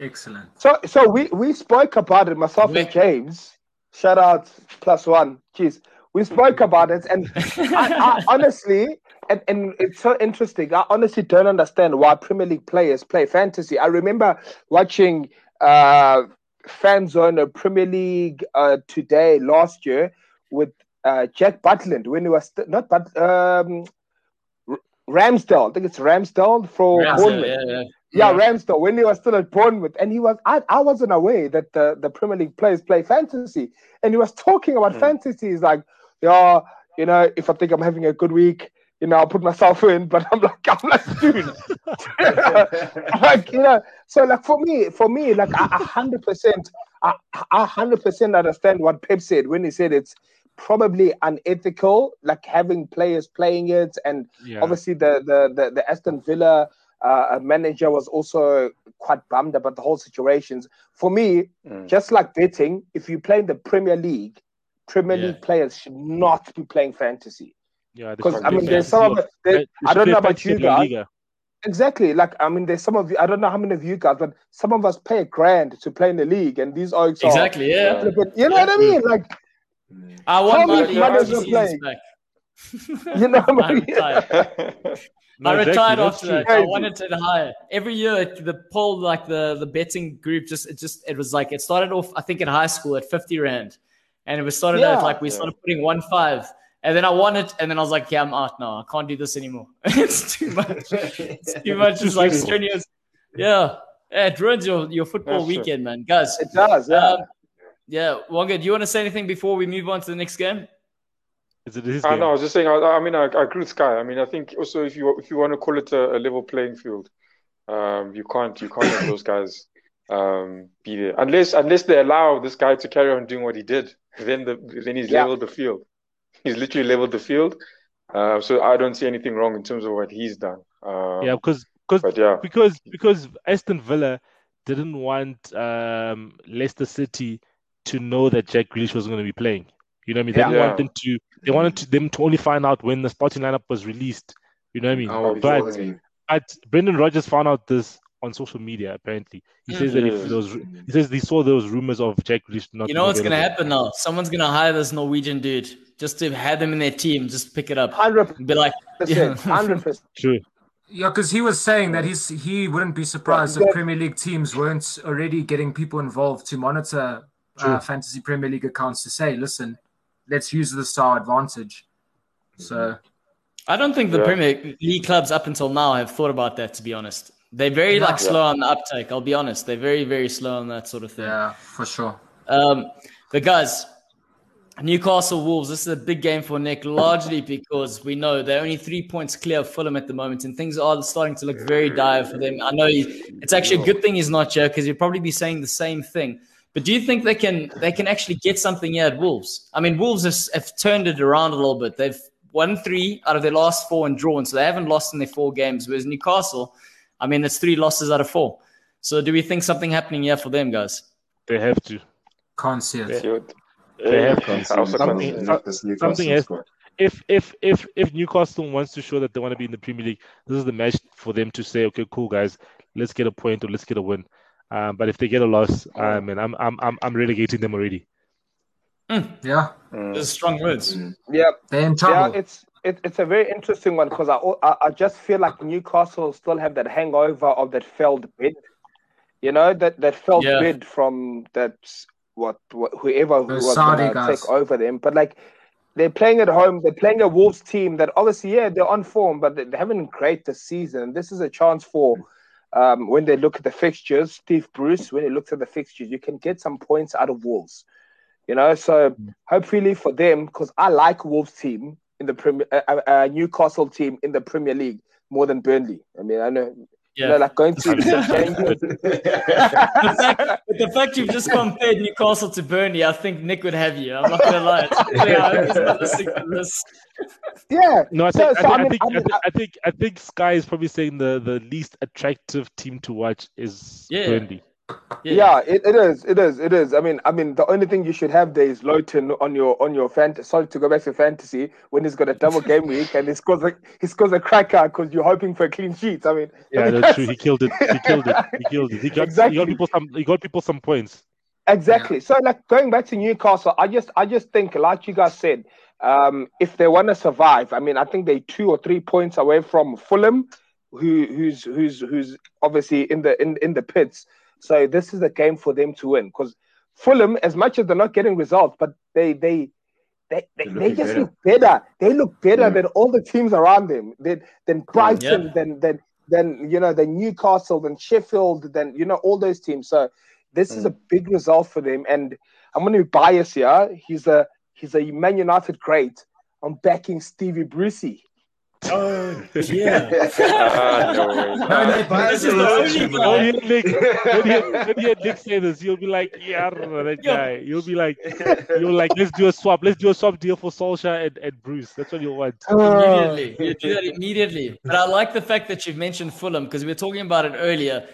Excellent. So so we we spoke about it, myself and James. Shout out plus one. Jeez. We spoke about it and *laughs* I, I honestly and, and it's so interesting. I honestly don't understand why Premier League players play fantasy. I remember watching uh fan zone Premier League uh today last year with uh Jack Butland when he was st- not but um Ramsdale. I think it's Ramsdale for Yeah, Bournemouth. yeah, yeah. Yeah, Ramsdale when he was still at Bournemouth, and he was I, I wasn't aware that the, the Premier League players play fantasy, and he was talking about Hmm. fantasy. He's like, yeah, you know, if I think I'm having a good week, you know, I'll put myself in. But I'm like, *laughs* I'm like, dude, *laughs* like you know, so like for me, for me, like a a hundred percent, I a hundred percent understand what Pep said when he said it's probably unethical, like having players playing it and Yeah. obviously the the the, the Aston Villa uh, manager was also quite bummed about the whole situations. For me, Mm. just like betting, if you play in the Premier League, Premier Yeah. League players should not be playing fantasy. Yeah, Because should I play mean, there's some of it. there- they I don't know about you guys. Exactly. Like I mean, there's some of you. I don't know how many of you guys, but some of us pay a grand to play in the league, and these oaks are Exactly, yeah. but you know what I mean? Like, I want Tell my me league Manu's two playing. back. *laughs* You know, I retired. *laughs* No, I retired that's after true. that. I wanted to hire every year. The poll, like the the betting group, just it just it was like it started off. I think in high school at fifty rand, and it was started Yeah. at like we started putting one five, and then I won it, and then I was like, yeah, I'm out now. I can't do this anymore. *laughs* it's too much. It's too *laughs* much. It's like strenuous. Yeah, yeah. It ruins your your football That's true. weekend, man, guys. it does. Yeah. Um, yeah, Wonga, do you want to say anything before we move on to the next game? Is it his I know. I was just saying. I, I mean, I, I agree with Sky. I mean, I think also if you if you want to call it a, a level playing field, um, you can't you can't have those *coughs* guys um, be there unless unless they allow this guy to carry on doing what he did. Then the then he's Yeah. leveled the field. He's literally leveled the field. Uh, so I don't see anything wrong in terms of what he's done. Um, Yeah, because because yeah, because because Aston Villa didn't want um, Leicester City to know that Jack Grealish was going to be playing. You know what I mean? They Yeah. didn't want them to. They wanted to, them to only find out when the starting lineup was released. You know what I mean? Oh, but before but Brendan Rodgers found out this on social media. Apparently, he says that if Mhm. those he says he saw those rumors of Jack Grealish not. You know what's gonna happen now? Someone's gonna hire this Norwegian dude just to have them in their team, just pick it up. Hundred And be like, percent. Hundred percent. *laughs* True. Yeah, because he was saying that he's he wouldn't be surprised Yeah. if Premier League teams weren't already getting people involved to monitor uh, fantasy Premier League accounts to say, listen, let's use this to our advantage. So I don't think the Yeah. Premier League clubs up until now have thought about that. To be honest, they're very like slow on the uptake. I'll be honest, they're very very slow on that sort of thing. yeah, for sure. Um, but guys, Newcastle Wolves. This is a big game for Nick, largely because we know they're only three points clear of Fulham at the moment, and things are starting to look very dire for them. I know he, it's actually a good thing he's not here because he'd probably be saying the same thing. But do you think they can they can actually get something here at Wolves? I mean, Wolves have, have turned it around a little bit. They've won three out of their last four and drawn, so they haven't lost in their four games. Whereas Newcastle, I mean, it's three losses out of four. So do we think something happening here for them, guys? They have to. Can't see it. Cute. They have I also something- can't see it. Not this Newcastle something else. if if if if Newcastle wants to show that they want to be in the Premier League, this is the match for them to say, okay, cool guys, let's get a point or let's get a win. Um, but if they get a loss, um, and I'm I'm I'm I'm relegating them already. Yeah, Those are strong words. Yeah. they're in trouble. Yeah, trouble. it's it, it's a very interesting one because I, I I just feel like Newcastle still have that hangover of that failed bid. You know that that failed Yeah. bid from that what, what whoever Those was Saudi going to guys. take over them, but like they're playing at home. They're playing a Wolves team that obviously yeah they're on form, but they, haven't great this season. This is a chance for. Um, when they look at the fixtures, Steve Bruce, when he looks at the fixtures, you can get some points out of Wolves. You know, so hopefully for them, because I like Wolves team in the Premier, uh, uh, Newcastle team in the Premier League more than Burnley. I mean, I know, you know, Yeah. like going through the fact, the fact you've just compared Newcastle to Burnley, I think Nick would have you. I'm not gonna lie. Yeah, I hope he's not listening to this. Yeah, No, I think, so, I, I think, I, mean- think, I I, mean, I think I think Sky is probably saying the, the least attractive team to watch is Yeah. Burnley. Yeah, it, it is, it is, it is. I mean, I mean, the only thing you should have there is Lowton on your on your fantasy. Sorry to go back to fantasy when he's got a double game *laughs* week and he scores a he scores a cracker because you're hoping for a clean sheet. I mean, I Yeah, mean, that's true. He killed it. He killed it. He *laughs* killed it. He got, he got people some. He got people some points. Exactly. So, like going back to Newcastle, I just, I just think, like you guys said, um, if they want to survive, I mean, I think they two or three points away from Fulham, who, who's, who's, who's obviously in the in, in the pits. So this is a game for them to win because Fulham, as much as they're not getting results, but they, they. They, they, They're they looking just better. look better. They look better Yeah. than all the teams around them. Than than mm, Brighton, Yeah. than than than you know, than Newcastle, than Sheffield, than you know, all those teams. So this is mm. a big result for them. And I'm going to be biased here. He's a he's a Man United great. I'm backing Stevie Brucey. Oh, yeah. Ah, *laughs* no. *laughs* No, no, This is the only When you hear Nick, when you hear- when you hear Nick say this, you'll be like, yeah, that Yo. guy. You'll be like, you'll like, let's do a swap. Let's do a swap deal for Solskjaer and, and Bruce. That's what you'll want. Immediately. You do that immediately. But I like the fact that you've mentioned Fulham because we were talking about it earlier.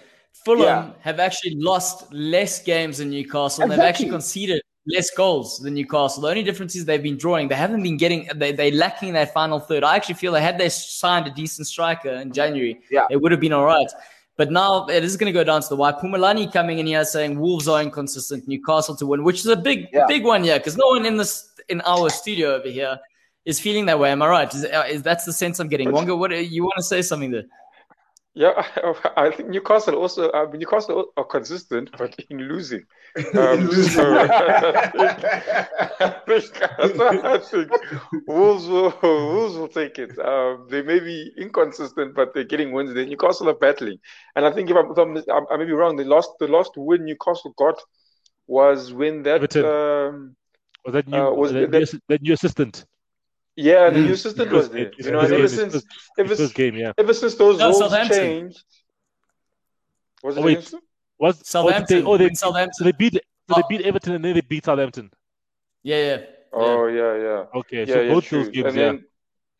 Fulham Yeah. have actually lost less games than Newcastle. and They've actually conceded less goals than Newcastle. The only difference is they've been drawing. They haven't been getting. They they lacking that final third. I actually feel that had they signed a decent striker in January, Yeah. it would have been all right. But now it is going to go down to the wire. Pumalani coming in here saying Wolves are inconsistent, Newcastle to win, which is a big Yeah. big one here because no one in this in our studio over here is feeling that way. Am I right? Is, uh, is that's the sense I'm getting? Wonga, what you want to say something there? Yeah, *laughs* I, think Newcastle also. Uh, Newcastle are consistent, but in losing. *laughs* Um, so *laughs* I think, I think Wolves will Wolves will take it. Um, they may be inconsistent, but they're getting wins. There, Newcastle are battling, and I think if I'm, if I'm, I may be wrong. The last the last win Newcastle got was when that um, was that new uh, was that, that, that new assistant. Yeah, the new assistant was there. You know, and ever since ever, first game, yeah. ever since those no, rules changed. Was it oh, wait, was oh, Southampton? Oh, they, oh, they, Southampton. So they beat so they oh. beat Everton and then they beat Southampton. Yeah, yeah. Oh yeah, yeah. Okay, yeah, so yeah, both true. those games, and yeah. then,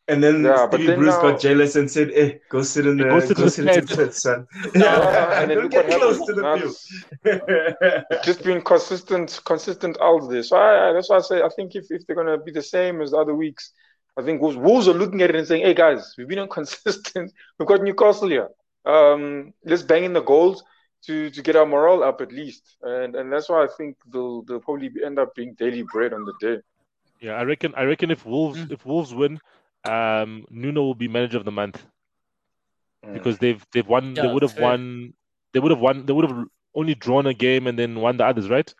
And then Yeah, but Stevie then Bruce now- got jealous and said, "Eh, go sit in the Go sit in go the sit in the pit, son." *laughs* Yeah, and then Don't get close happened. to the Now field. just being consistent, consistent out there. So I, I- that's why I say I think if, if they're gonna be the same as the other weeks, I think Wolves, Wolves are looking at it and saying, "Hey guys, we've been *laughs* inconsistent. We've got Newcastle here. Um, let's bang in the goals to to get our morale up at least." And and that's why I think they'll they'll probably end up being daily bread on the day. Yeah, I reckon. I reckon if Wolves Mm. if Wolves win, um, Nuno will be manager of the month Mm. because they've they've won. they would have won. They would have won. They would have only drawn a game and then won the others, right?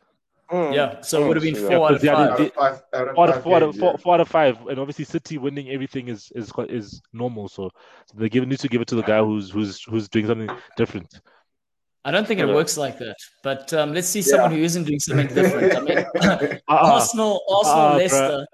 Mm. Yeah, so it would have been Yeah, four out of yeah, five. they- Out out of Four out of five four, out of games, four, yeah. four out of five, and obviously City winning everything is is is normal. So, so they give need to give it to the guy who's who's who's doing something different. I don't think it works like that. But um, let's see someone who isn't doing something *laughs* different. I mean, Ah, Arsenal, Arsenal, bruh. Leicester.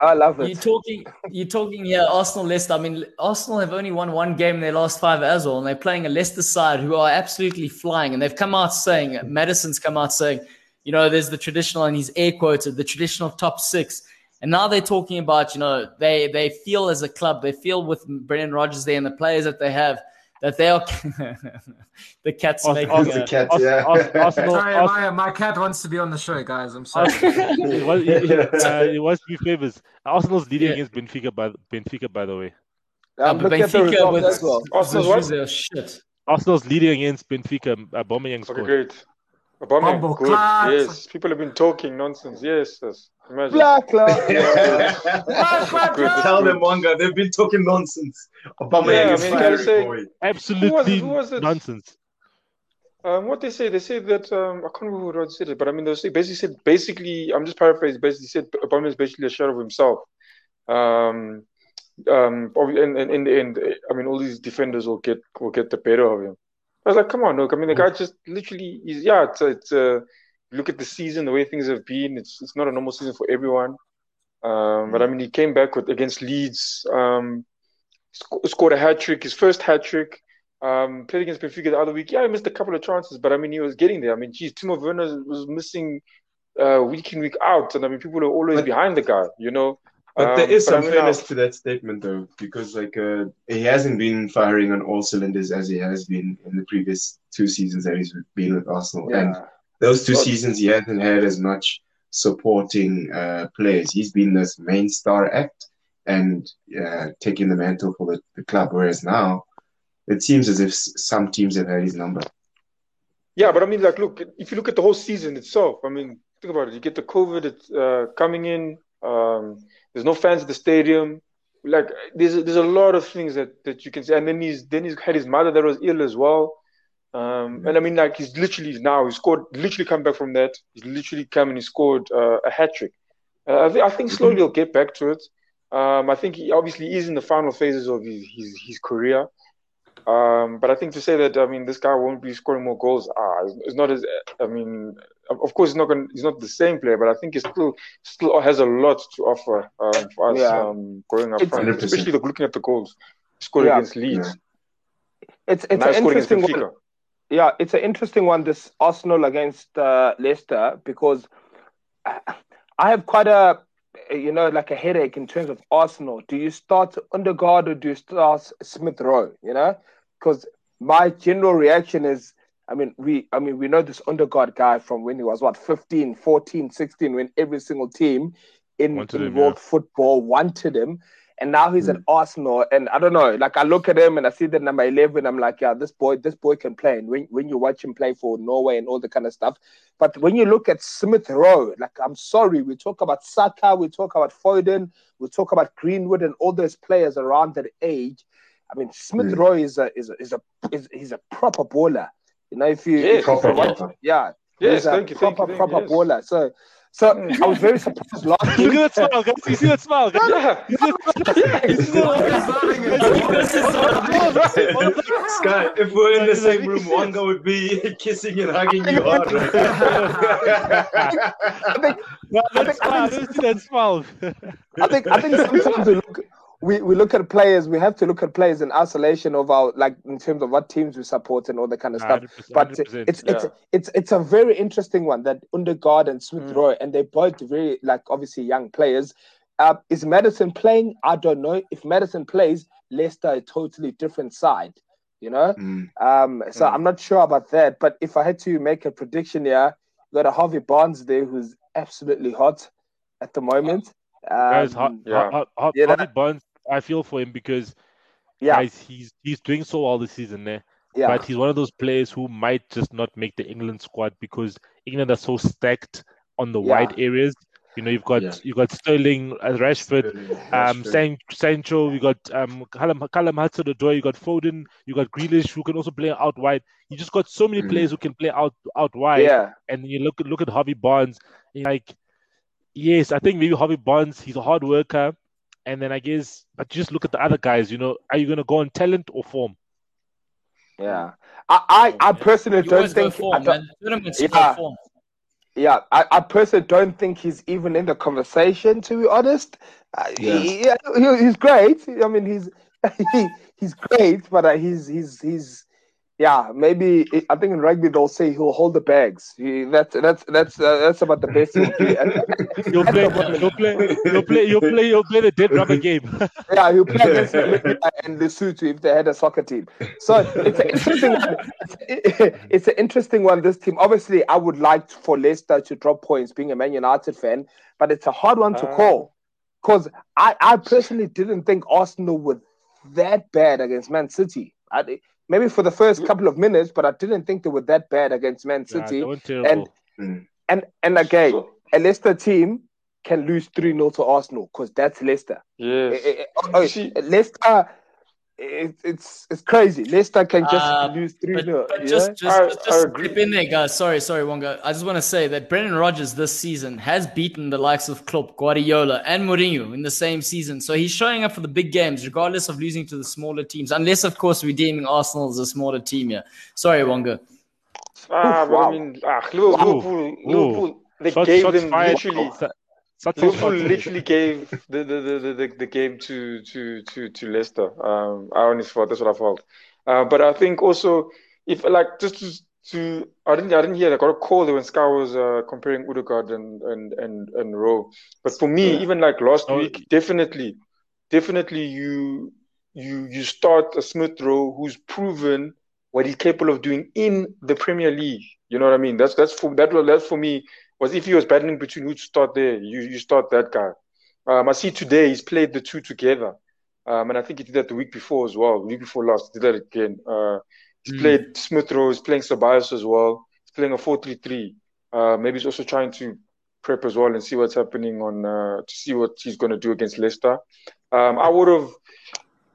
I love it. You're talking, you're talking here, Arsenal, Leicester. I mean, Arsenal have only won one game in their last five as well, and they're playing a Leicester side who are absolutely flying. And they've come out saying, Madison's come out saying, you know, there's the traditional, and he's air quoted, the traditional top six. And now they're talking about, you know, they they feel as a club, they feel with Brendan Rodgers there and the players that they have that they are. *laughs* the cat's Ars- making Ars- It's a a, cat, Ars- yeah. Ars- Arsenal, Sorry, Ars- my, my cat wants to be on the show, guys. I'm sorry. it was, it, uh, it was three favors. Arsenal's leading Yeah. against Benfica by Benfica, by the way. I'm but looking at the Benfica with as well. Arsenal's the what? shoes, they're shit. Arsenal's leading against Benfica. Uh, Aubameyang Okay, great. Aubameyang, Bumble good. Yes, people have been talking nonsense. Yes, yes. Imagine. Black club. *laughs* Good, Tell good. them, Wanga, they've been talking nonsense. Obama Yeah, I is mean, fiery, gotta say- boy. Absolutely Who was it? nonsense. Um, what they say, they say that um, I can't remember who said it, but I mean, they say, basically said basically, I'm just paraphrasing. Basically, said Obama is basically a shadow of himself. Um, um, and, and in the end, I mean, all these defenders will get will get the better of him. I was like, come on, look. I mean, the guy just literally is. Yeah, it's it's. Uh, look at the season, the way things have been. It's it's not a normal season for everyone. Um, but I mean, he came back with against Leeds. Um, sc- scored a hat trick, his first hat trick. Um, played against Benfica the other week. Yeah, he missed a couple of chances, but I mean, he was getting there. I mean, geez, Timo Werner was missing uh, week in week out, and I mean, people are always But- behind the guy. You know. But there Um, is but I some mean, fairness to that statement, though, because like uh, he hasn't been firing on all cylinders as he has been in the previous two seasons that he's been with Arsenal, and those two Well- seasons he hasn't had as much supporting uh, players. He's been this main star act and uh, taking the mantle for the, the club. Whereas now, it seems as if some teams have had his number. Yeah, but I mean, like, look, if you look at the whole season itself, I mean, think about it. You get the COVID it's, uh, coming in. Um, there's no fans at the stadium. Like, there's there's a lot of things that, that you can say. And then he's then he's had his mother that was ill as well. Um, and I mean, like, he's literally now he scored, literally come back from that. He's literally come and he scored uh, a hat trick. Uh, I, th- I think slowly he'll get back to it. Um, I think he obviously is in the final phases of his his, his career. Um, but I think to say that I mean this guy won't be scoring more goals, ah, it's, it's not as I mean, of of course, he's not going. He's not the same player, but I think he still still has a lot to offer um, for us Yeah. um, growing up It's- front, especially the, looking at the goals he scored Yeah. against Leeds. It's it's now an he's scoring against interesting one. Yeah, it's an interesting one. This Arsenal against uh, Leicester because I I have quite a you know like a headache in terms of Arsenal. Do you start Odegaard or do you start Smith Rowe? You know, because my general reaction is. I mean, we I mean we know this Odegaard guy from when he was what 15, 14, 16 when every single team in, Wanted in him, world football wanted him. and now he's mm. at Arsenal. And I don't know, like I look at him and I see the number eleven. I'm like, yeah, this boy, this boy can play. And when when you watch him play for Norway and all the kind of stuff, but when you look at Smith Rowe, like I'm sorry, we talk about Saka, we talk about Foden, we talk about Greenwood and all those players around that age. I mean, Smith hmm. Rowe is a is a, is a is, he's a proper baller. You know, if you, yeah, if proper, yeah, yes, he's a thank you, proper thank you, proper yes. baller. So so I was very surprised last Look *laughs* week. at that smile, guys. You see that smile, guys? Yeah, You see that *laughs* Sky, if we're in the same room, Wanga would be *laughs* kissing and hugging you hard. Right? I think No, I that think- I smile. think- Let's see that smile. I think I think sometimes we look we, we look at players. We have to look at players in isolation of our like in terms of what teams we support and all that kind of stuff. But it's it's yeah. it's it's a very interesting one that Odegaard and Smith Mm. And they're both very like obviously young players. Uh, is Madison playing? I don't know. If Madison plays, Leicester a totally different side. You know. Mm. Um, so Mm. I'm not sure about that. But if I had to make a prediction here, you got a Harvey Barnes there who's absolutely hot at the moment. Guys, Har- Um, Yeah. Har- Har- Yeah, Harvey Barnes, I feel for him because yeah, guys, he's he's doing so well this season there. yeah, But he's one of those players who might just not make the England squad because England are so stacked on the Yeah. wide areas. You know, you've got Yeah. you've got Sterling, uh, Rashford, um, Rashford. San- Sancho, you got um, Callum, Callum Hudson-Odoi, you got Foden, you got Grealish who can also play out wide. You just got so many Mm. players who can play out out wide. yeah. And you look at look at Harvey Barnes, and like, yes, I think maybe Harvey Barnes, he's a hard worker. And then I guess, but just look at the other guys. You know, are you going to go on talent or form? Yeah, I, I, I personally You don't think. form, I don't- man. Tournaments, you Yeah. form. yeah, I, I personally don't think he's even in the conversation. To be honest, uh, Yeah. he, he- he's great. I mean, he's *laughs* he, he's great, but uh, he's he's he's yeah. Maybe I think in rugby they'll say he'll hold the bags. He, that's that's that's uh, that's about the best he'll do. And- *laughs* You'll play, you'll play, you'll play, you'll play, you'll play the dead rubber game. *laughs* Yeah, he'll play against Namibia and Lesotho if they had a soccer team. So it's an interesting one. It's, *laughs* it's an interesting one, this team. Obviously, I would like for Leicester to drop points being a Man United fan, but it's a hard one to Uh. call. Because I, I personally didn't think Arsenal were that bad against Man City. I, maybe for the first couple of minutes, but I didn't think they were that bad against Man City. they weren't and and again, So- a Leicester team can lose 3 0 to Arsenal because that's Leicester. yes. Eh, eh, eh, oh, Leicester, it, it's it's crazy. Leicester can just Uh, lose three But, 0 but just, just, I- just, I just agree. step in there, guys. Sorry, sorry, Wonga. I just want to say that Brendan Rodgers this season has beaten the likes of Klopp, Guardiola, and Mourinho in the same season. So he's showing up for the big games, regardless of losing to the smaller teams. Unless, of course, we're deeming Arsenal as a smaller team here. Sorry, Wonga. Ah, but Wow. I mean, ah, Liverpool, Liverpool, Liverpool they Shots, gave shots them fired. literally. Liverpool literally gave the the, the, the, the, game to to to to Leicester. Um, I honestly thought that's what I felt. Uh, but I think also if like just to, to I didn't I didn't hear I got a call when Sky was uh, comparing Odegaard and and and and Rowe. But for me, Yeah. even like last Oh. week, definitely, definitely you you you start a Smith Rowe who's proven what he's capable of doing in the Premier League. You know what I mean? That's that's for that that's for me was if he was battling between who to start there, you you start that guy. Um, I see today he's played the two together, um, and I think he did that the week before as well. The week before last, he did that again. Uh, he's Mm. played Smith Rowe, he's playing Ceballos as well. He's playing a four-three-three. Uh, maybe he's also trying to prep as well and see what's happening on uh, to see what he's going to do against Leicester. Um, I would have,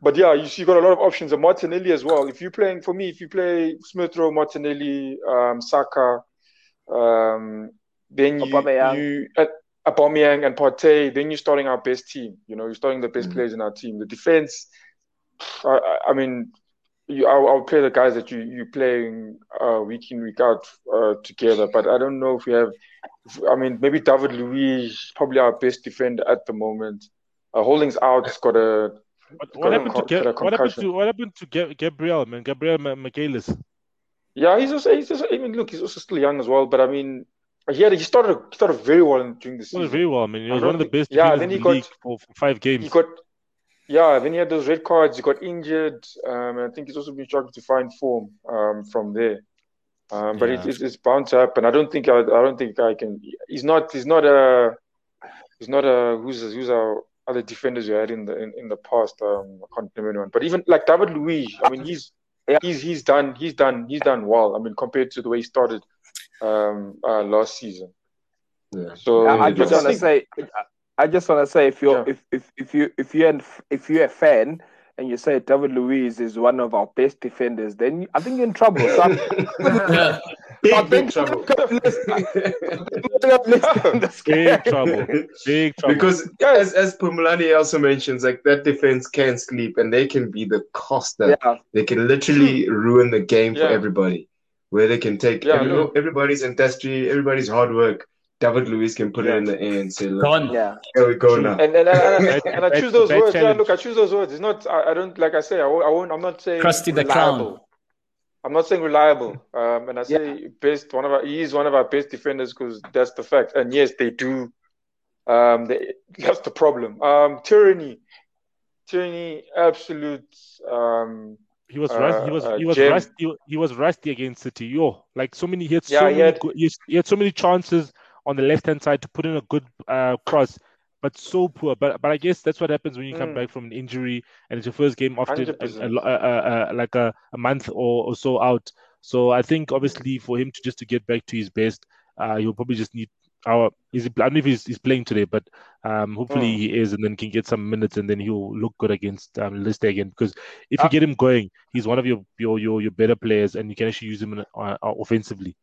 but yeah, you see, you got a lot of options. And Martinelli as well. If you're playing for me, if you play Smith Rowe, Martinelli, um, Saka, um, then you Aubameyang. you uh, Aubameyang and Partey, then you're starting our best team. You know, you're starting the best Mm. players in our team. The defense, I, I- I mean, you, I'll, I'll play the guys that you you playing uh, week in week out uh, together. But I don't know if we have. I mean, maybe David Luiz, probably our best defender at the moment. Uh, Holdings out, has got a What, what happened to con- Ga- what happened to what happened to Ga- Gabriel man? Gabriel Ma- Magalhães. Yeah, he's also he's also. I mean, look, he's also still young as well. But I mean, he had he started he started very well in- during the season. very well. I mean, he was one of the best yeah, then he the got- for, five games. He got yeah, then he had those red cards. He got injured. Um, and I think he's also been struggling to find form um, from there. Um, but it, Yeah. it's, it's bound to happen. I don't think I, I don't think I can. He's not. He's not a. He's not a. Who's who's our other defenders you had in the in, in the past. Um, I can't remember anyone, but even like David Luiz, I mean, he's yeah. he's he's done he's done he's done well. I mean, compared to the way he started um, uh, last season. Yeah. So I, I just want to say, I just want to say, if you're yeah. if, if if you if you if you're a fan and you say David Luiz is one of our best defenders, then I think you're in trouble. So yeah. *laughs* Big, *laughs* big trouble. big trouble. Big trouble. Because as as Pumulani also mentions, like that defense can sleep and they can be the cost that yeah. they can literally ruin the game yeah. for everybody. Where they can take yeah, every, everybody's industry, everybody's hard work. David Luiz can put it in the air and say, Look, yeah, here we go now. And and, and, and, and I choose those words. Yeah, look, I choose those words. It's not. I, I don't like I say. I won't. I won't I'm not saying Crusty the reliable. clown. I'm not saying reliable. Um, and I say yeah. best. One of our, he is one of our best defenders because that's the fact. And yes, they do. Um, they, that's the problem. Um, tyranny, tyranny, absolute. Um, he was uh, he was uh, he was rusty. He was rusty against City. Yo, like so many. He had so yeah, many. He had, he had so many chances on the left hand side to put in a good uh, cross but so poor. But but I guess that's what happens when you come mm. back from an injury and it's your first game after a, a, a, like a, a month or, or so out. So I think obviously for him to just to get back to his best, uh, he'll probably just need our. Is I don't know if he's, he's playing today, but um, hopefully mm. he is, and then can get some minutes, and then he'll look good against um, Leicester again. Because if uh, you get him going, he's one of your your your, your better players, and you can actually use him in, uh, offensively.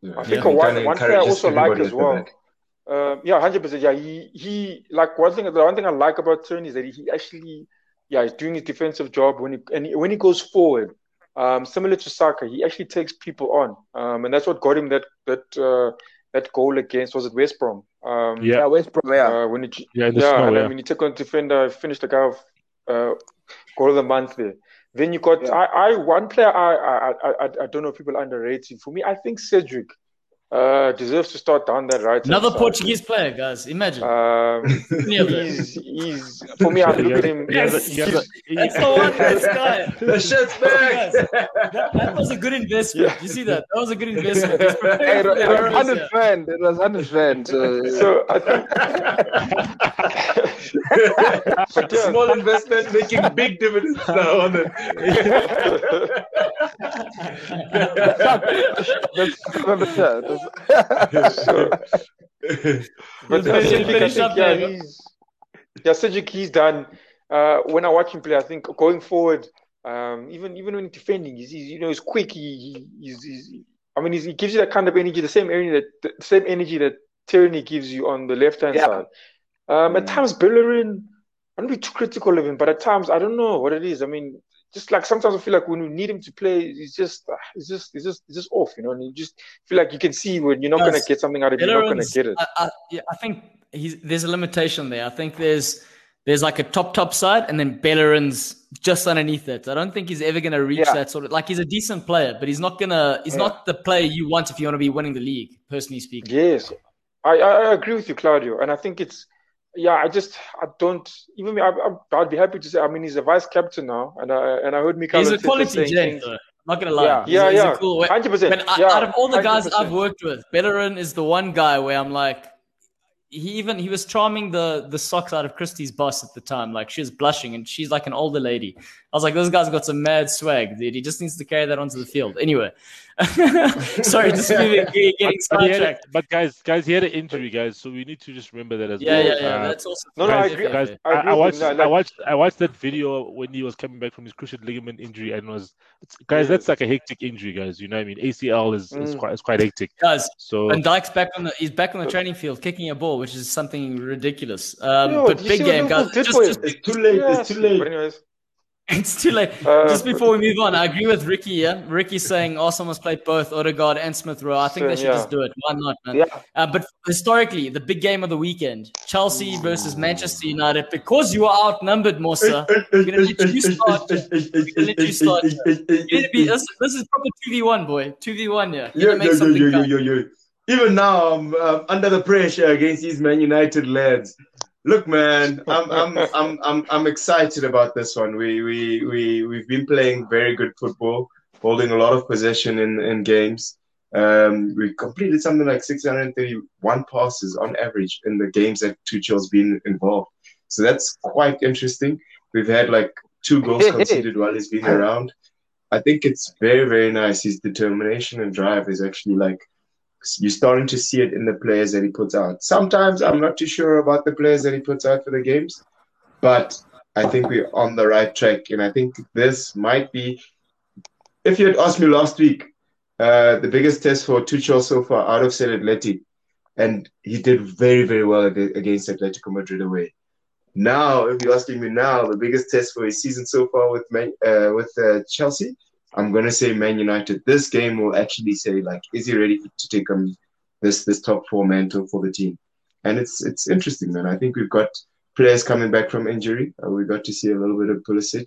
Yeah. I think yeah, one, one player I also like as well. Uh, yeah, hundred percent. Yeah, he he like one thing. The one thing I like about Turn is that he actually, yeah, he's doing his defensive job when he and he, when he goes forward. Um, similar to Saka, he actually takes people on, um, and that's what got him that that uh, that goal against was it West Brom? Um, yeah. West Brom. Yeah, uh, when he, yeah, yeah, snow, and yeah. when he took on defender, finished the guy of uh, goal of the month there. Then you got yeah. I, I one player I, I I I don't know if people underrate him. For me, I think Cedric uh, deserves to start down that right. Another Portuguese player, guys. Imagine. Um, he's, he's for me. I look at him. Yes, yes. That's the one. This guy. The shit's back. That, that, was a good investment. Yeah. You see that? That was a good investment. *laughs* Hey, it, it was hundred friend. It was hundred friend. So, so I think. *laughs* yeah. Small investment making big dividends now on it. *laughs* that's, that's, so, *laughs* but I think, I think yeah, he's, yeah, Cedric, he's done. Uh, when I watch him play, I think going forward, um, even even when defending, he's, he's, you know he's quick. He, he's, he's I mean, he gives you that kind of energy, the same energy that the same energy that Tierney gives you on the left hand yeah. side. Um, mm. At times, Bellerin, I don't be too critical of him, but at times I don't know what it is. I mean, just like sometimes I feel like when we need him to play, he's just, uh, he's just, he's just, just off, you know. And you just feel like you can see when you're not going to get something out of him, you're not going to get it. I, I, yeah, I think he's, there's a limitation there. I think there's there's like a top top side, and then Bellerin's just underneath it. I don't think he's ever going to reach yeah. that sort of like he's a decent player, but he's not gonna. He's yeah. not the player you want if you want to be winning the league. Personally speaking. Yes, I, I agree with you, Claudio, and I think it's yeah, I just I don't even I, I would be happy to say I mean he's a vice captain now, and I and I heard Mikel. He's a quality gent. I'm not gonna lie, yeah, he's, yeah, he's yeah. cool hundred percent. Yeah, out of all the guys i have worked with, Bellerin is the one guy where I'm like, he even he was charming the the socks out of Christie's boss at the time. Like she was blushing, and she's like an older lady. I was like, this guy's got some mad swag, dude. He just needs to carry that onto the field. Anyway, *laughs* sorry, just *laughs* getting, getting sidetracked. But guys, guys, he had an injury, guys, so we need to just remember that as yeah, well. Yeah, yeah, uh, that's also no, no, I agree. Guys, I, I, I watched, I watched, I watched that video when he was coming back from his cruciate ligament injury, and was guys, that's like a hectic injury, guys. You know, what I mean, ACL is, mm. is quite is quite hectic. Guys, so and Dykes back on the he's back on the training field kicking a ball, which is something ridiculous. Um, Yo, but big game, guys. Just, just, it's too late. Yeah, it's too late. But anyways. *laughs* It's too late. Uh, Just before we move on, I agree with Ricky. Yeah, Ricky's saying Arsenal must play both Odegaard and Smith Rowe. I think they should yeah. just do it. Why not, man? Yeah. Uh, but historically, the big game of the weekend: Chelsea versus Manchester United. Because you are outnumbered, Musa, *laughs* we're gonna let you start. We're gonna let you start. You be, this, this is probably two v one, boy. Two v one, yeah. Yo, yo, yo, yo, yo, yo, Even now, I'm um, under the pressure against these Man United lads. Look, man, *laughs* I'm I'm I'm I'm I'm excited about this one. We we we we've been playing very good football, holding a lot of possession in in games. Um, we completed something like 631 passes on average in the games that Tuchel's been involved. So that's quite interesting. We've had like two goals *laughs* conceded while he's been around. I think it's very, very nice. His determination and drive is actually like you're starting to see it in the players that he puts out. Sometimes I'm not too sure about the players that he puts out for the games, but I think we're on the right track. And I think this might be, if you had asked me last week, uh, the biggest test for Tuchel so far out of said Atleti, and he did very, very well against Atletico Madrid away. Now, if you're asking me now, the biggest test for his season so far with uh, with uh, Chelsea, I'm gonna say Man United. This game will actually say like, is he ready to take on this this top four mantle for the team? And it's it's interesting, man. I think we've got players coming back from injury. Uh, we got to see a little bit of Pulisic.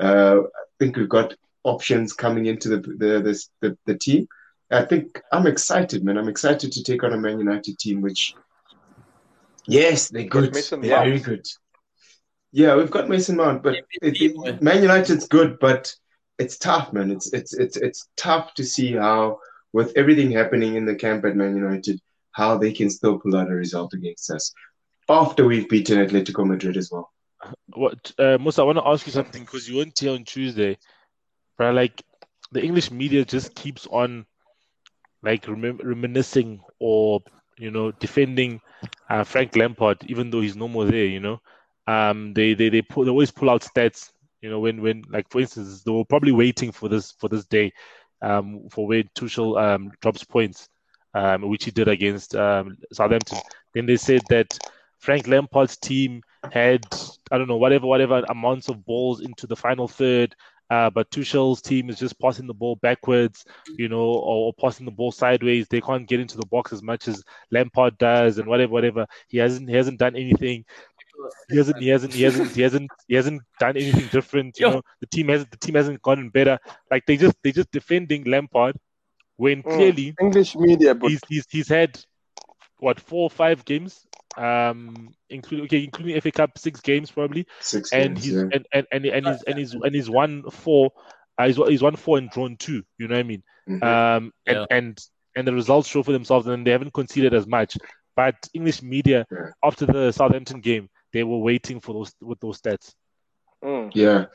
Uh, I think we've got options coming into the the, the the, the team. I think I'm excited, man. I'm excited to take on a Man United team, which yes, they're good. They're very good. Yeah, we've got Mason Mount, but it, it, Man United's good, but it's tough, man. It's it's it's it's tough to see how, with everything happening in the camp at Man United, how they can still pull out a result against us after we've beaten Atletico Madrid as well. What, uh, Musa? I want to ask you something because you weren't here on Tuesday, but like the English media just keeps on like rem- reminiscing or you know defending uh, Frank Lampard, even though he's no more there. You know, um, they they they, pull, they always pull out stats you know, when when like for instance, they were probably waiting for this for this day, um, for when Tuchel um drops points, um, which he did against um Southampton. Then they said that Frank Lampard's team had I don't know whatever whatever amounts of balls into the final third. Uh, but Tuchel's team is just passing the ball backwards, you know, or, or, passing the ball sideways. They can't get into the box as much as Lampard does, and whatever, whatever. He hasn't he hasn't done anything he hasn't he hasn't he hasn't he hasn't he hasn't done anything different. You Yo. know, the team has the team hasn't gotten better. Like they just they just defending Lampard when mm, clearly English media but... he's, he's he's had what four or five games um including okay including FA Cup six games probably six and games, he's yeah. and, and, and and he's and he's and he's won four uh, he's, he's won four and drawn two you know what I mean mm-hmm. um and yeah. and and the results show for themselves and they haven't conceded as much but English media yeah. after the Southampton game they were waiting for those with those stats. Mm. Yeah.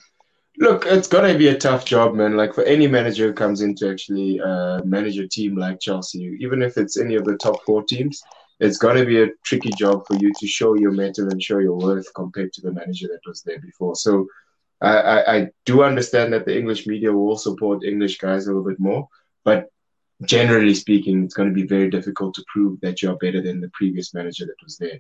Look, it's gonna be a tough job, man. Like for any manager who comes in to actually uh, manage a team like Chelsea, even if it's any of the top four teams, it's gonna be a tricky job for you to show your mettle and show your worth compared to the manager that was there before. So, I, I, I do understand that the English media will support English guys a little bit more, but generally speaking, it's going to be very difficult to prove that you're better than the previous manager that was there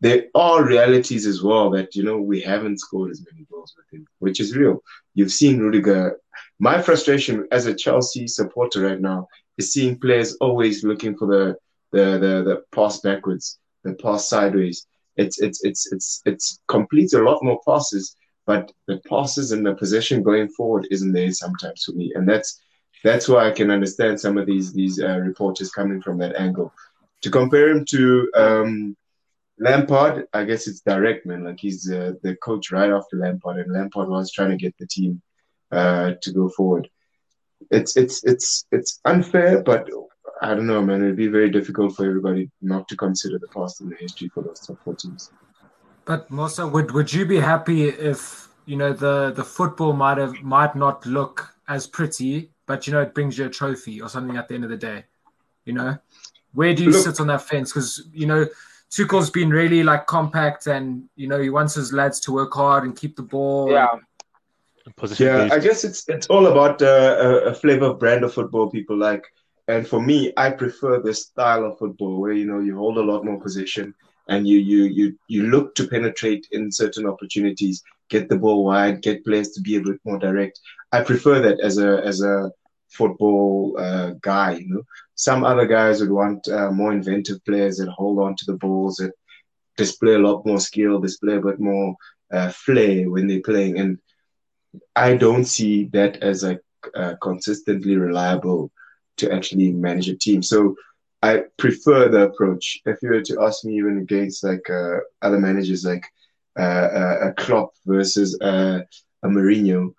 there are realities as well that you know we haven't scored as many goals with him, which is real. You've seen Rudiger. My frustration as a Chelsea supporter right now is seeing players always looking for the the the, the pass backwards, the pass sideways. It's it's it's it's it's completes a lot more passes, but the passes and the possession going forward isn't there sometimes for me, and that's that's why I can understand some of these these uh, reporters coming from that angle. To compare him to um, Lampard, I guess it's direct, man. Like he's uh, the coach right after Lampard, and Lampard was trying to get the team uh, to go forward. It's it's it's it's unfair, but I don't know, man. It'd be very difficult for everybody not to consider the past and the history for those top four teams. But Musa, would would you be happy if you know the the football might have might not look as pretty, but you know it brings you a trophy or something at the end of the day? You know, where do you look, sit on that fence? Because you know Tuchel's been really like compact, and you know he wants his lads to work hard and keep the ball. Yeah. yeah, I guess it's it's all about uh, a flavor of brand of football people like. And for me, I prefer this style of football where you know you hold a lot more position and you you you you look to penetrate in certain opportunities, get the ball wide, get players to be a bit more direct. I prefer that as a as a football uh, guy. You know, some other guys would want uh, more inventive players that hold on to the balls, that display a lot more skill, display a bit more uh, flair when they're playing. And I don't see that as a uh, consistently reliable to actually manage a team. So I prefer the approach. If you were to ask me, even against like uh, other managers, like uh, a Klopp versus a Mourinho,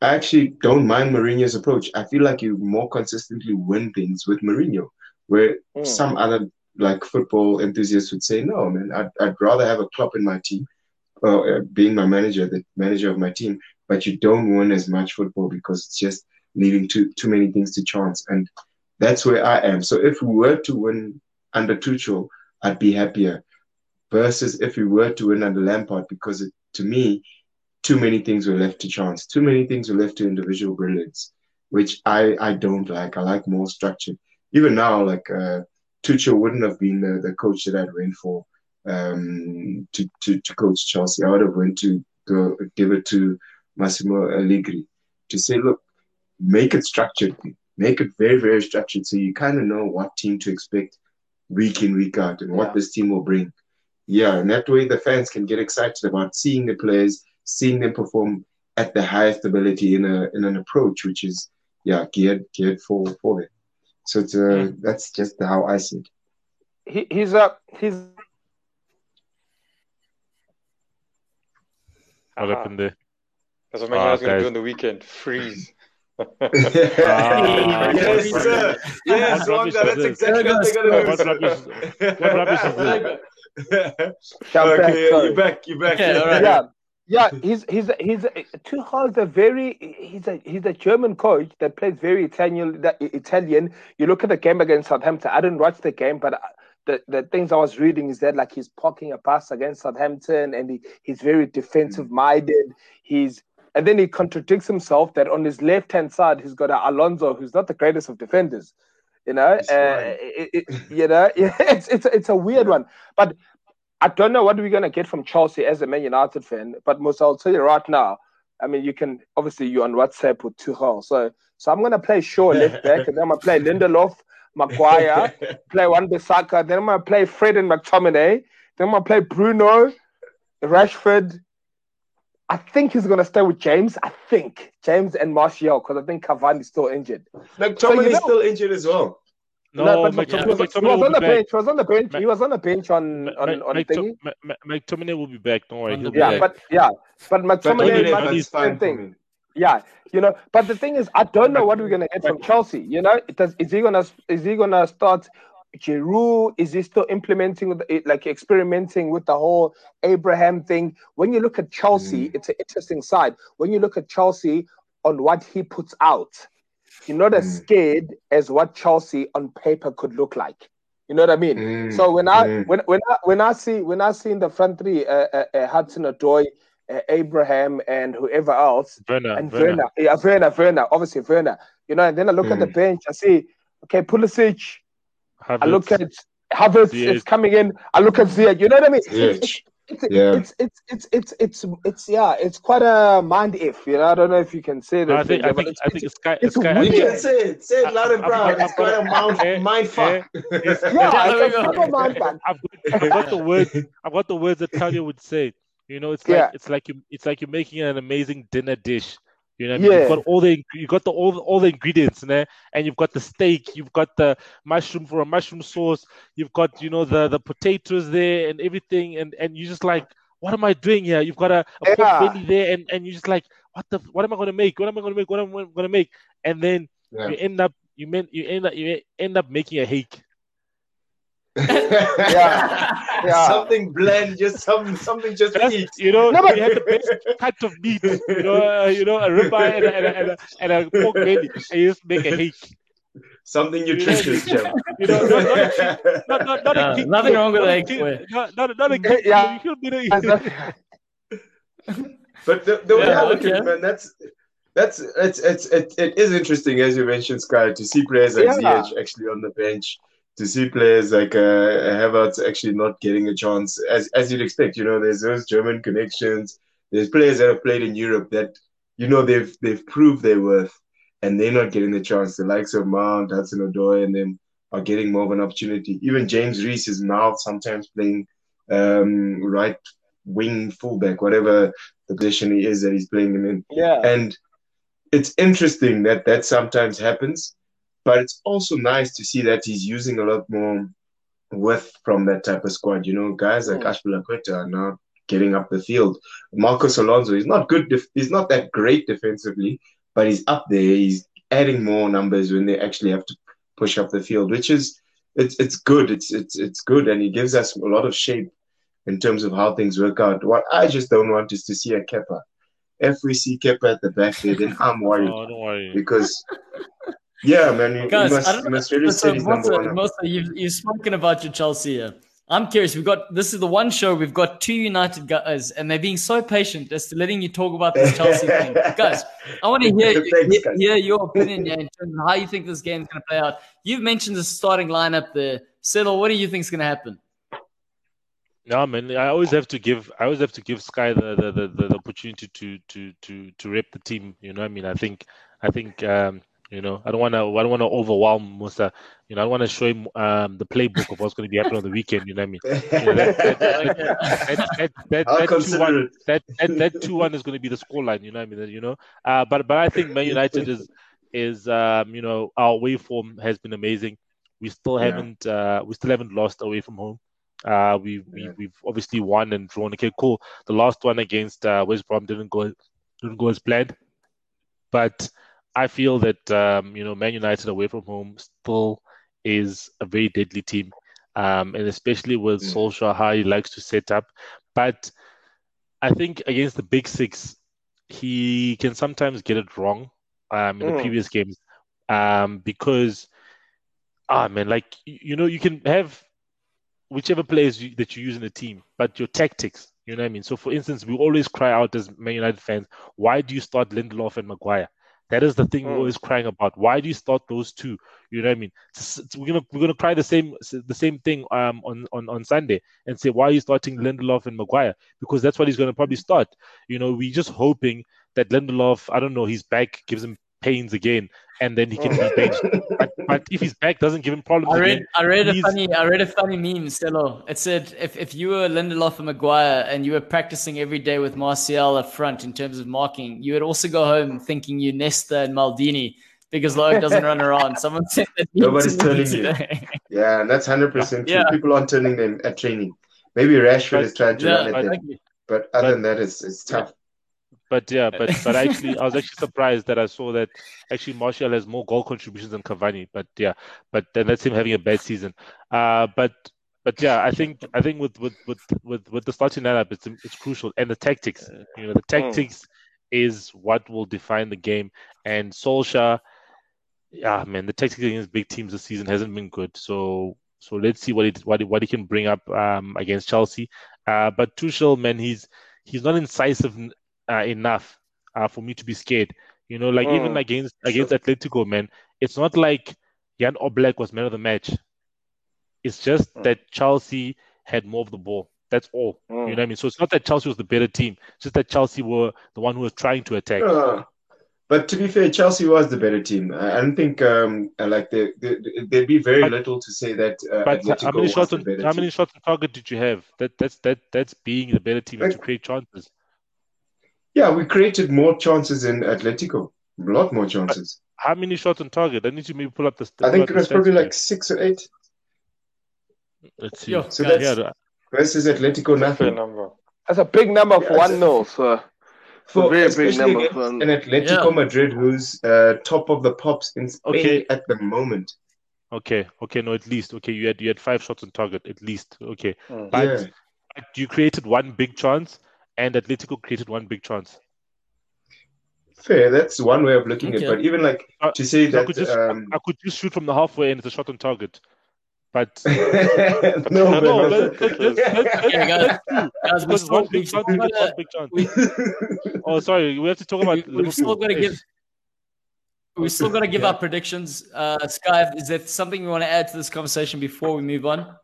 I actually don't mind Mourinho's approach. I feel like you more consistently win things with Mourinho, where mm. some other like football enthusiasts would say, no, man, I'd, I'd rather have a Klopp in my team uh, being my manager, the manager of my team, but you don't win as much football because it's just leaving too too many things to chance. And that's where I am. So if we were to win under Tuchel, I'd be happier. Versus if we were to win under Lampard, because it, to me, too many things were left to chance. Too many things were left to individual brilliance, which I I don't like. I like more structure. Even now, like uh, Tuchel wouldn't have been the, the coach that I'd went for um, to, to to coach Chelsea. I would have went to go give it to Massimo Allegri to say, look, make it structured, make it very very structured, so you kind of know what team to expect week in week out and what this team will bring. Yeah, and that way the fans can get excited about seeing the players, seeing them perform at the highest ability in a in an approach which is yeah geared geared for for them. So it's, uh, that's just how I see it. He, he's a he's. What Aha. happened there? That's what Man Ah, United's going to do on the weekend. Freeze. *laughs* Ah. yes, sir. Yes, What rubbish Wonga, that's is this? exactly what they're gonna do. What rubbish- what rubbish is this? Come back, okay, yeah, sorry. you're back. You're back. Okay, all right. yeah, yeah. *laughs* He's he's he's uh, Tuchel's a very he's a he's a German coach that plays very Italian. That Italian. You look at the game against Southampton. I didn't watch the game, but uh, the, the things I was reading is that like he's parking a pass against Southampton, and he, he's very defensive mm. minded. He's and then he contradicts himself that on his left hand side he's got a Alonso who's not the greatest of defenders. You know, uh, right. it, it, you know, *laughs* it's it's it's a weird one, but I don't know what we're gonna get from Chelsea as a Man United fan. But Musa, I'll tell you right now. I mean, you can obviously you're on WhatsApp with Tuchel, so so I'm gonna play Shaw left *laughs* back, and then I'm gonna play Lindelof, Maguire, *laughs* play one Bissaka, then I'm gonna play Fred and McTominay, then I'm gonna play Bruno, Rashford. I think he's gonna stay with James. I think James and Martial because I think Cavani's still injured. McTominay's So you know- still injured as well. No, but McTominay, he was, he was on the bench. He was on the bench. He was on the bench on on Ma- on Mc- thingy. Ma- Ma- McTominay will be back. Don't worry. He'll the be Yeah, back. back. but yeah, but But McTominay Totally might fine. the same thing. Yeah, you know. But the thing is, I don't know what we're gonna get from Chelsea. You know, does, is he gonna is he gonna start Giroud? Is he still implementing it, like experimenting with the whole Abraham thing? When you look at Chelsea, mm. it's an interesting side. When you look at Chelsea on what he puts out, you're not as Mm. scared as what Chelsea on paper could look like. You know what I mean? Mm, So when I mm. when when I when I see when I see in the front three, uh, uh, uh, Hudson Odoi, uh, Abraham, and whoever else, Werner, and Werner. Werner, yeah, Werner, Werner, obviously Werner. You know, and then I look at the Mm. bench, I see, okay, Pulisic. I look at Havertz is coming in. I look at Ziyech. You know what I mean? It's, it's, Yeah. it's, it's, it's, it's, it's, it's, yeah, it's quite a mind if. You know, I don't know if you can say that. No, I think I think it's, I think it's, it's Sky. it's Sky You weird. can say it. Say it loud and I've proud. got- It's quite a mind, mind fuck. yeah, Yeah, it's a we go. proper mind fuck. I've I've got the words. I've got the words that Talia would say. You know, it's like Yeah. it's like you it's like you're making an amazing dinner dish. You know, what I mean? Yeah. you've got all the you've got the all the, all the ingredients, né? and you've got the steak, you've got the mushroom for a mushroom sauce, you've got you know the the potatoes there and everything, and and you just like, what am I doing here? You've got a, a pork Yeah. belly there, and and you just like, what the what am I gonna make? What am I gonna make? What am I gonna make? And then Yeah. you end up you meant you end up you end up making a hake. Yeah. *laughs* Yeah. Something bland, just some something just to That's, eat. you know, No, but- you had the best cut of meat, you know, uh, you know, a ribeye and a, and, a, and, a, and a pork belly, and you just make a hake. Something nutritious, Jim. You know, not, not *laughs* not, not, not Yeah, a king, nothing wrong with not a egg king- boy. Not, not, not a king, Yeah. you could be the- But the, the way Yeah, I look at okay. it, man, that's that's it's it's it, it is interesting as you mentioned, Sky, to see players like Yeah. Ziyech actually on the bench, to see players like uh, Havertz actually not getting a chance, as as you'd expect. You know, there's those German connections. There's players that have played in Europe that you know they've they've proved their worth, and they're not getting the chance. The likes of Mount, Hudson Odoi, and them are getting more of an opportunity. Even James Reese is now sometimes playing um, right wing fullback, whatever the position he is that he's playing him in. yeah. And it's interesting that that sometimes happens, but it's also nice to see that he's using a lot more width from that type of squad. You know, guys like Mm. Azpilicueta are now getting up the field. Marcos Alonso, he's not good. Def- he's not that great defensively, but he's up there. He's adding more numbers when they actually have to push up the field, which is it's it's good. It's it's it's good, and he gives us a lot of shape in terms of how things work out. What I just don't want is to see a Kepa. If we see Kepa at the back there, then I'm worried. Oh, don't worry. Because, yeah, man, you, Guys, you must, I don't know. must really So, set his number Mosa, one. up. Mosa, you've, you've spoken about your Chelsea here. I'm curious. We've got this is the one show we've got two United guys, and they're being so patient as to letting you talk about this Chelsea *laughs* thing. Guys, I want to hear, Thanks, hear, hear your opinion here in terms of how you think this game's going to play out. You've mentioned the starting lineup there. Settle, what do you think is going to happen? No, man. I always have to give. I always have to give Sky the the, the, the opportunity to to to to rep the team. You know, what I mean, I think I think um, you know, I don't want to I don't want to overwhelm Musa. You know, I want to show him um, the playbook of what's going to be happening on the weekend. You know what I mean? *laughs* You know, that, that, that, that, that, that, I'll that two one, that that two one is going to be the scoreline. You know what I mean? You know, uh, but but I think Man United is is um, you know our away form has been amazing. We still haven't uh, we still haven't lost away from home. Uh, we, we Yeah. we've obviously won and drawn. Okay, cool. The last one against uh, West Brom didn't go didn't go as planned, but I feel that um, you know Man United away from home still is a very deadly team, um, and especially with Mm. Solskjaer how he likes to set up. But I think against the big six, he can sometimes get it wrong um, in the Mm. previous games um, because ah man, like you you know you can have whichever players you, that you use in the team, but your tactics, you know what I mean? So, for instance, we always cry out as Man United fans, why do you start Lindelof and Maguire? That is the thing we're Mm. always crying about. Why do you start those two? You know what I mean? S- s- We're gonna we're gonna cry the same the same thing um on, on, on Sunday and say why are you starting Lindelof and Maguire? Because that's what he's gonna probably start. You know, we're just hoping that Lindelof, I don't know, his back gives him pains again, and then he can oh. be benched. But, but if his back doesn't give him problems I read, again, I read a funny, I read a funny meme, Stella. It said if, if you were Lindelof and Maguire and you were practicing every day with Martial up front in terms of marking, you would also go home thinking you Nesta and Maldini because Loic doesn't run around. *laughs* Someone said that Nobody's to me telling you. *laughs* Yeah, and that's hundred percent true. Yeah. People aren't turning them at training. Maybe Rashford But- is trying to Yeah, run at but- them, but other but- than that, it's it's tough. But yeah, *laughs* but but actually, I was actually surprised that I saw that actually Martial has more goal contributions than Cavani. But yeah, but then that's him having a bad season. Uh, but but yeah, I think I think with with with with, with the starting lineup, it's it's crucial, and the tactics. You know, the tactics is what will define the game. And Solskjaer, yeah, man, the tactics against big teams this season hasn't been good. So so let's see what it what he, what he can bring up um, against Chelsea. Uh, but Tuchel, man, he's he's not incisive uh, enough uh, for me to be scared. You know, like even Mm. against against Atletico, man, it's not like Jan Oblak was man of the match. It's just Mm. that Chelsea had more of the ball. That's all. You know Mm. what I mean? So it's not that Chelsea was the better team. It's just that Chelsea were the one who was trying to attack. Uh, but to be fair, Chelsea was the better team. I don't think um like there there- there'd be very But- little to say that uh, But Atletico how many shots on how team. many shots on target did you have? That that's that that's being the better team and to create chances. Yeah, we created more chances in Atletico, a lot more chances. How many shots on target? I need to maybe pull up the. Stats. I think up it was probably stats like six or eight. Let's see. Yo, So guys, that's- yeah, versus Atletico Fair nothing. number. That's a big number for Yeah, one it's- nil. So For very big especially number against for- an Atletico Yeah. Madrid who's uh, top of the pops in Spain Okay. at the moment. Okay, okay, no, at least okay. You had you had five shots on target, at least. Okay, Mm. but, Yeah. but you created one big chance, and Atletico created one big chance. Fair, that's one way of looking at it. But even like Uh, to say So I that could just um, I could just shoot from the halfway, and it's a shot on target. But *laughs* no, no, but that- that- that's, that's, Yeah, guys, guys, we Because still, one big chance, get one big chance. we, *laughs* Oh, sorry, we have to talk about *laughs* we, we've still Liverpool. got to give. We still got to give our predictions. Uh, Sky, is there something you want to add to this conversation before we move on?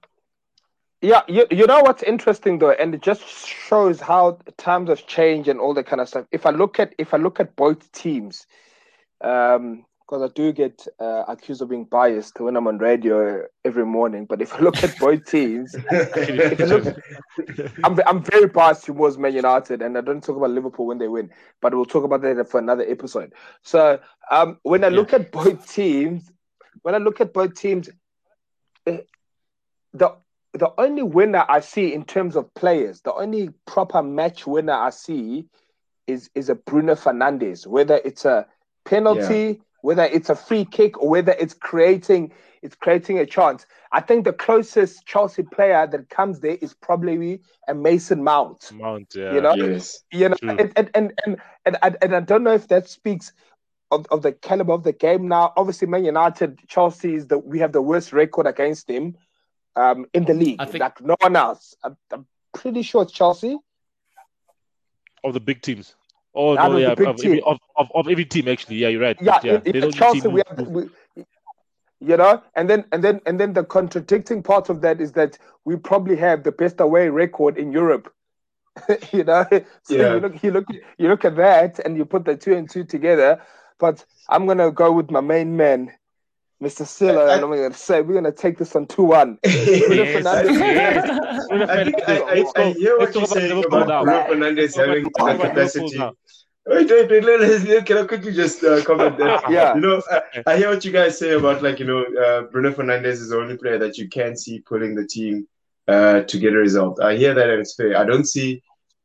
Yeah, you, you know what's interesting though, and it just shows how times have changed and all that kind of stuff. If I look at if I look at both teams, um, because I do get uh, accused of being biased when I'm on radio every morning. But if I look at both teams, look, I'm I'm very biased towards Man United, and I don't talk about Liverpool when they win, but we'll talk about that for another episode. So um, when I look at both teams, when I look at both teams, eh, the the only winner I see in terms of players, the only proper match winner I see is is a Bruno Fernandes, whether it's a penalty, whether it's a free kick, or whether it's creating it's creating a chance. I think the closest Chelsea player that comes there is probably a Mason Mount. Mount, yeah. You know, Yes. you know, True. and and, and and and I, and I don't know if that speaks of, of the caliber of the game. Now, obviously, Man United, Chelsea is the we have the worst record against them um, in the league. I think- like no one else. I'm, I'm pretty sure it's Chelsea. Of the big teams. Oh no, of yeah, big of, every, team. of, of, of every team actually. Yeah, you're right. Yeah, yeah. in- in Chelsea, team we have, we, you know, and then and then and then the contradicting part of that is that we probably have the best away record in Europe. *laughs* you know, so Yeah. you look, you look, you look at that, and you put the two and two together. But I'm gonna go with my main man, Mr. Silla, I- and I'm gonna say we're gonna take this on two one. *laughs* Yes, Fernandes. yes. Bruno *laughs* I think I, I, Let's I go- hear let's what talk you're about saying Liverpool about now. Bruno Fernandes Let's talk having about- the talk about Liverpool capacity. now. Wait, wait, wait, let us, let- can I quickly just uh, comment that? *laughs* Yeah. You know, I, I hear what you guys say about like, you know, uh, Bruno Fernandes is the only player that you can see pulling the team uh, to get a result. I hear that and it's fair. I don't see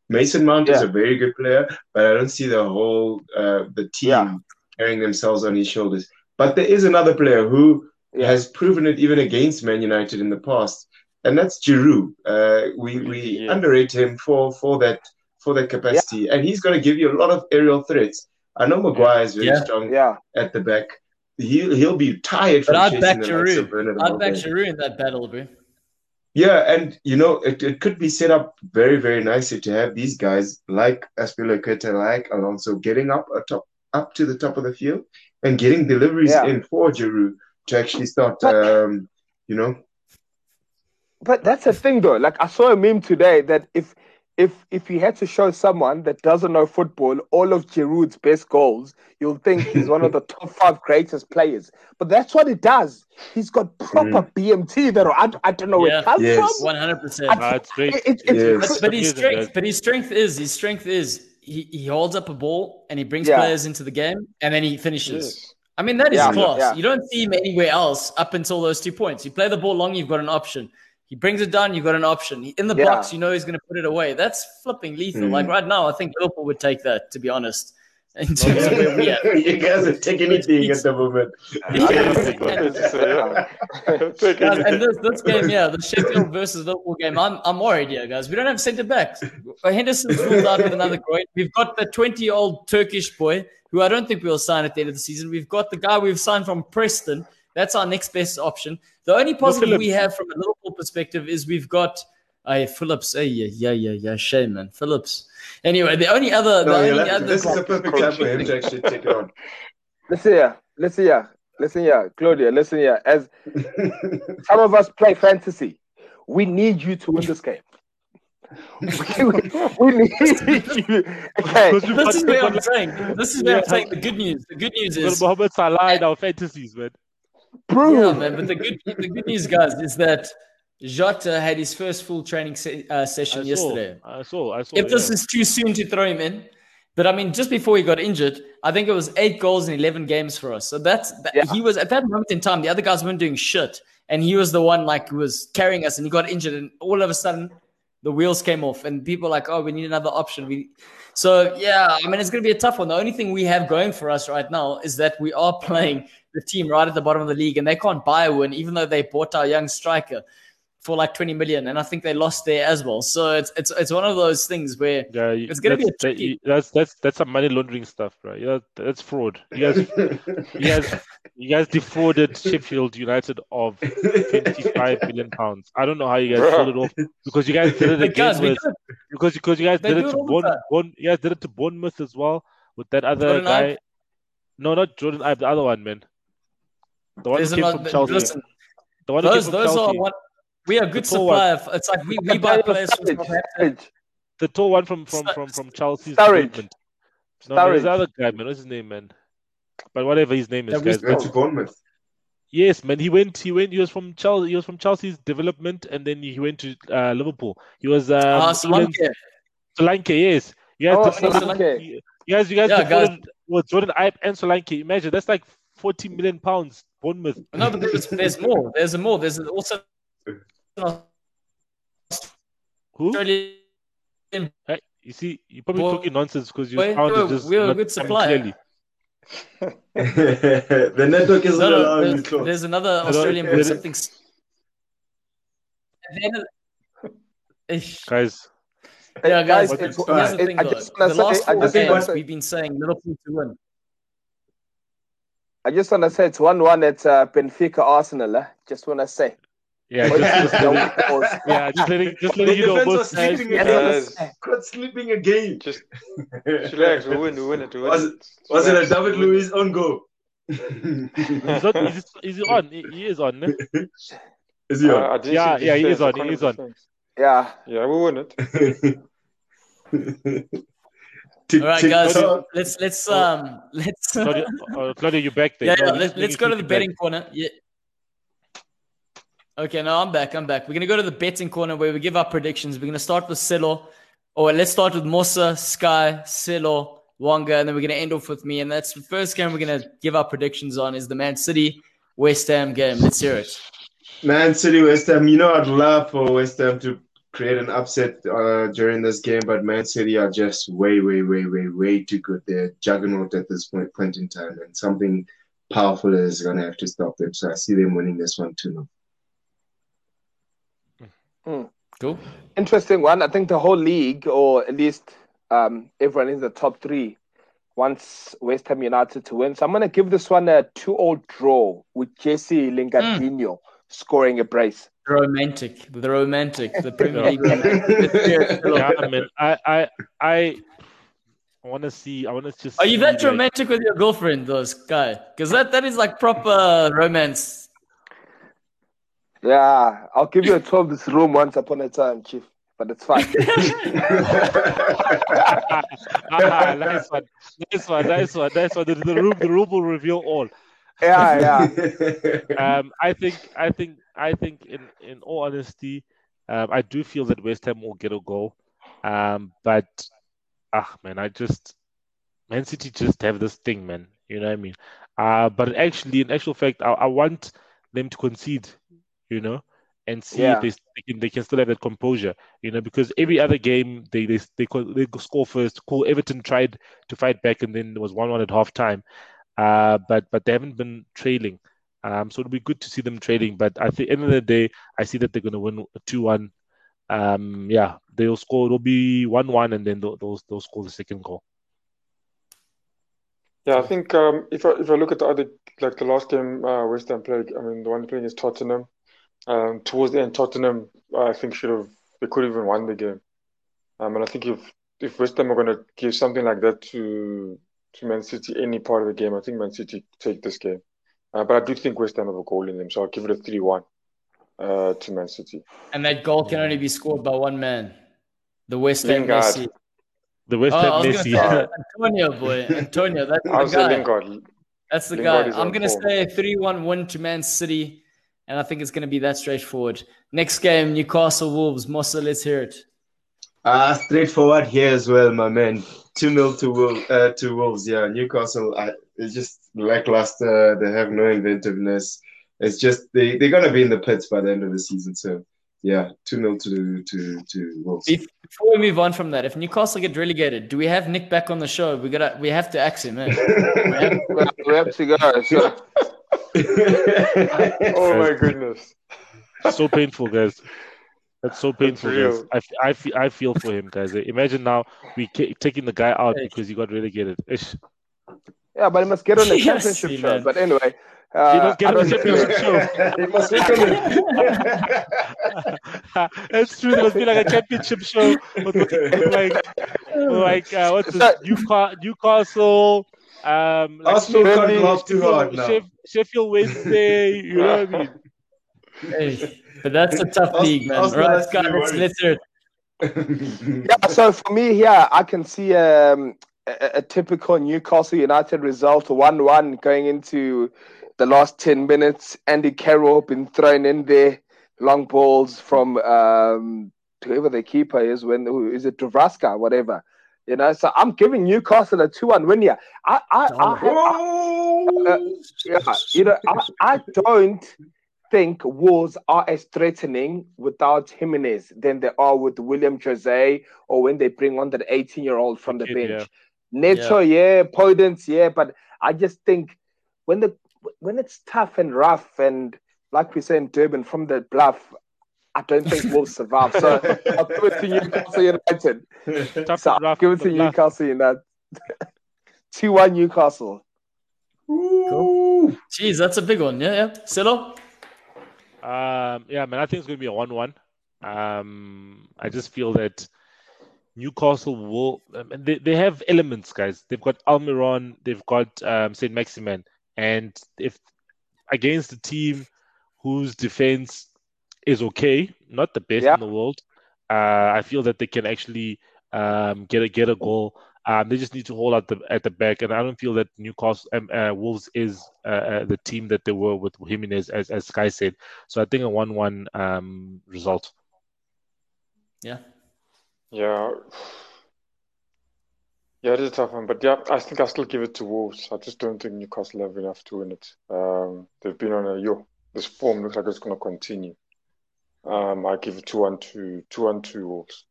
Mason Mount is Yeah. a very good player, but I don't see the whole uh, the team Yeah. carrying themselves on his shoulders. But there is another player who Yeah. has proven it even against Man United in the past, and that's Giroud. Uh, we we Yeah. underrate him for for that for that capacity, and he's going to give you a lot of aerial threats. I know Maguire is very Yeah. strong Yeah, at the back. He'll he'll be tired But from I'd chasing back the likes of Giroud. I'd back Giroud in that battle, bro. Yeah, and you know it, it could be set up very very nicely to have these guys like Azpilicueta, like Alonso, getting up atop up to the top of the field and getting deliveries Yeah. in for Giroud to actually start, But- um, you know, but that's the thing though. Like I saw a meme today that if if if you had to show someone that doesn't know football all of Giroud's best goals, you'll think he's one of the *laughs* top five greatest players. But that's what it does. He's got proper BMT that I, I don't know where Yeah. it comes Yes. from. One hundred percent. Nah, it's. It- it- Yes. it's But, but his strength, but his strength is his strength is he, he holds up a ball and he brings Yeah. players into the game and then he finishes. I mean that is Yeah, class. yeah. You don't see him anywhere else up until those two points. You play the ball long, you've got an option. He brings it down, you've got an option. In the box, you know he's going to put it away. That's flipping lethal. Mm. Like right now, I think Liverpool would take that. To be honest, in terms of where we are. Uh, *laughs* you guys are taking anything at the moment. Yeah. *laughs* Guys, and this, this game, yeah, the Sheffield versus Liverpool game, I'm, I'm worried here, guys. We don't have centre backs. Henderson's ruled out with another groin. We've got the 20 year old Turkish boy who I don't think we'll sign at the end of the season. We've got the guy we've signed from Preston. That's our next best option. The only positive we have from a Liverpool perspective is we've got uh, Phillips. Hey, yeah, yeah, yeah, yeah. Shame, man. Phillips. Anyway, the only other. The No, only you'll have to- other this is a perfect time for him to actually take it on. *laughs* Listen here, listen here, listen here, Claudia, listen here. As *laughs* some of us play fantasy, we need you to win this game. we, *laughs* we need you. Okay. Because we've This is we've where I'm saying. This is where I'm Yeah. saying the good news. The good news is Mohamed Salah in our fantasies, man. Bro, Yeah, man. But the good, the good news, guys, is that Jota had his first full training se- uh, I session saw, yesterday. I saw. I saw. If this is too soon to throw him in, but I mean, just before he got injured, I think it was eight goals in eleven games for us. So that's that, Yeah. he was at that moment in time. The other guys weren't doing shit, and he was the one like who was carrying us, and he got injured, and all of a sudden. The wheels came off, and people were like, "Oh, we need another option." We, so yeah, I mean, it's going to be a tough one. The only thing we have going for us right now is that we are *laughs* playing the team right at the bottom of the league, and they can't buy a win, even though they bought our young striker for like 20 million, and I think they lost there as well. So it's it's it's one of those things where Yeah, you- It's gonna be a tricky- that's that's that's some money laundering stuff, right? Yeah, that's fraud. You guys, you guys, you guys defrauded Sheffield United of twenty-five million pounds. I don't know how you guys Bruh. pulled it off because you guys did it *laughs* But again we with because because you guys They did it it to all the Bourne. Bourne, you guys did it to Bournemouth as well with that other Jordan guy. Ibe? No, not Jordan Ibe, the other one, man. The one There's who came another- from Chelsea. listen, the one who those came from those are what we are good The tall one. of- It's like we, we buy players from Sturridge, Southampton. Sturridge. The tall one from from from from Chelsea's Sturridge. development. No, man, there's other guy, man. What's his name, man? But whatever his name is, Yeah, we guys. Went but- to Bournemouth. Yes, man. He went. He went. He was from Chelsea. He was from Chelsea's development, and then he went to uh, Liverpool. He was um, England's- Solanke. Solanke. Yes, you guys. Oh, defrauded- Solanke. you guys. You guys Yeah, guys. defrauded with Jordan Ibe and Solanke. Imagine that's like forty million pounds. Bournemouth. No, but there's, there's more. There's more. There's also an Who? Hey, you see, you're probably Well, talking nonsense because you we're- found it just we're a not good supplier. clearly. *laughs* the network isn't No, no, allowing you there's, close. there's another Australian there book, is- something. s- At the end of the- Ish. Guys, Yeah, guys, Guys, it's, it's- here's the I- thing I though. just wanna The say- last I four games, say- we've been saying Liverpool to win. I just want to say it's one-one at uh, Benfica Arsenal. Eh? Just want to say. Yeah, just, just *laughs* letting, Pause. yeah, just letting, just The letting you know defense both was sides. sleeping Just again. wanna Yes. say. Quit sleeping again. Just *laughs* relax. We win. We win it. We win Was it. Was it a David we Luiz on goal? He's, not, he's, he's on. He, he is on. eh? *laughs* Is he Uh, on? I didn't Yeah, yeah, he is on, I can't he is on. Yeah. Yeah, we win it. Tick, All right, tick, guys, tock. let's let's um let's Claudia, uh, Claudia, you back there? yeah, No, yeah let's, let's go to quickly the back. betting corner. Yeah. Okay, now I'm back. I'm back. We're gonna go to the betting corner where we give our predictions. We're gonna start with Silo, or let's start with Mosa, Sky, Silo, Wanga, and then we're gonna end off with me. And that's the first game we're gonna give our predictions on is the Man City West Ham game. Let's hear it. Man City, West Ham. You know, I'd love for West Ham to create an upset uh, during this game, but Man City are just way, way, way, way, way too good. They're juggernaut at this point, point in time, and something powerful is going to have to stop them. So I see them winning this one too. Cool. Interesting one. I think the whole league, or at least um, everyone in the top three, wants West Ham United to win. So I'm going to give this one a two-all draw with Jesse Lingardino scoring a brace. The romantic, the romantic, the Premier *laughs* League. romantic. Let's hear it, Silo. Yeah, I mean, I, I, I, want to see. I want to just. Are you see, that like- romantic with your girlfriend, though, Sky? Because that, that is like proper romance. Yeah, I'll give you a tour of this room once upon a time, Chief. But it's fine. *laughs* ah, nice one, nice one, nice one, nice one. The, the room, the room will reveal all. yeah, yeah. *laughs* Um, I think, I think, I think, in in all honesty, um, I do feel that West Ham will get a goal. Um, but ah, man, I just Man City just have this thing, man. You know what I mean? Uh, but actually, in actual fact, I, I want them to concede. You know, and see Yeah. if they, they can they can still have that composure. You know, because every other game they they they, they score first. Cool. Everton tried to fight back, and then there was one one at half time. Uh, but but they haven't been trailing. Um, so it'll be good to see them trailing. But at the end of the day, I see that they're going to win two one. Um, yeah, they'll score. It'll be one one, and then they'll, they'll they'll score the second goal. Yeah, I think um, if I if I look at the other like the last game uh, West Ham played, I mean the one playing is Tottenham. Um, towards the end, Tottenham I think should have they could have even won the game. Um, and I think if if West Ham are going to give something like that to to Man City any part of the game, I think Man City take this game. Uh, but I do think West Ham have a goal in them, so I'll give it a three-one uh, to Man City. And that goal can only be scored by one man. The West Ham Lingard. Messi. The West Oh, Ham I was Messi. say *laughs* Antonio, boy. Antonio, that's I'll the say guy. Lingard. That's the Lingard guy. I'm going to form. say 3 1 win to Man City. And I think it's going to be that straightforward. Next game, Newcastle Wolves. Mossa, let's hear it. Ah, straightforward here as well, my man. 2 0 to, Wolves, uh, to Wolves. Yeah, Newcastle, I, it's just lackluster. They have no inventiveness. It's just, they, they're going to be in the pits by the end of the season. So, yeah, 2 0 to, to, to Wolves. If, before we move on from that, if Newcastle get relegated, do we have Nick back on the show? We gotta, we have to ask him. Eh? We have- We have- we have to go. So, *laughs* Oh my goodness. so painful, guys. That's so painful, guys. real. I, f- I, feel, I feel for him, guys. Imagine now we ca- taking the guy out because he got relegated. Ish. yeah, but he must get on the *laughs* Yes, championship show. But anyway, He uh, *laughs* must get on the championship show. He must work on it. That's true. There must be like a championship show with, with, with like, like uh, what's this? Newca- Newcastle. Um, like Arsenal can't laugh too hard now. Sheff- Sheffield Wednesday. You know what I mean? Hey, but that's a tough Ars- league, man. Arsenal Right, Scott, be let's, worried. let's hear it. Yeah, so for me here, I can see um, a, a typical Newcastle United result 1 1 going into the last 10 minutes. Andy Carroll been thrown in there, long balls from um, whoever the keeper is, when who is it, Dravraska, whatever. You know, so I'm giving Newcastle a 2 1 win here. I, I, I, I, uh, yeah, you know, I, I don't think Wolves are as threatening without Jimenez than they are with Willian José or when they bring on that 18 year old from the Kid, bench. yeah. Neto, yeah. Podence, yeah, but I just think when the when it's tough and rough and like we say in Durban from the bluff, I don't think we'll survive. So *laughs* I'll give it to Newcastle United. Tough so I'll give it to. Newcastle United. *laughs* Two one Newcastle. Ooh. Jeez, that's a big one. Yeah, yeah. Silo? Um, yeah, man, I think it's going to be a one-one. Um, I just feel that Newcastle will. Um, and they they have elements, guys. They've got Almiron, they've got um, Saint Maximin, and if against a team whose defense is okay, not the best Yeah. in the world, uh, I feel that they can actually um, get a get a goal. Um, they just need to hold out the at the back, and I don't feel that Newcastle um, uh, Wolves is uh, uh, the team that they were with Jimenez, as as Sky said. So I think a one-one um, result. Yeah. Yeah. Yeah, it is a tough one, but yeah, I think I still give it to Wolves. I just don't think Newcastle have enough to win it. Um, they've been on a yo. This form looks like it's going to continue. Um, I give two one two, two one two Wolves.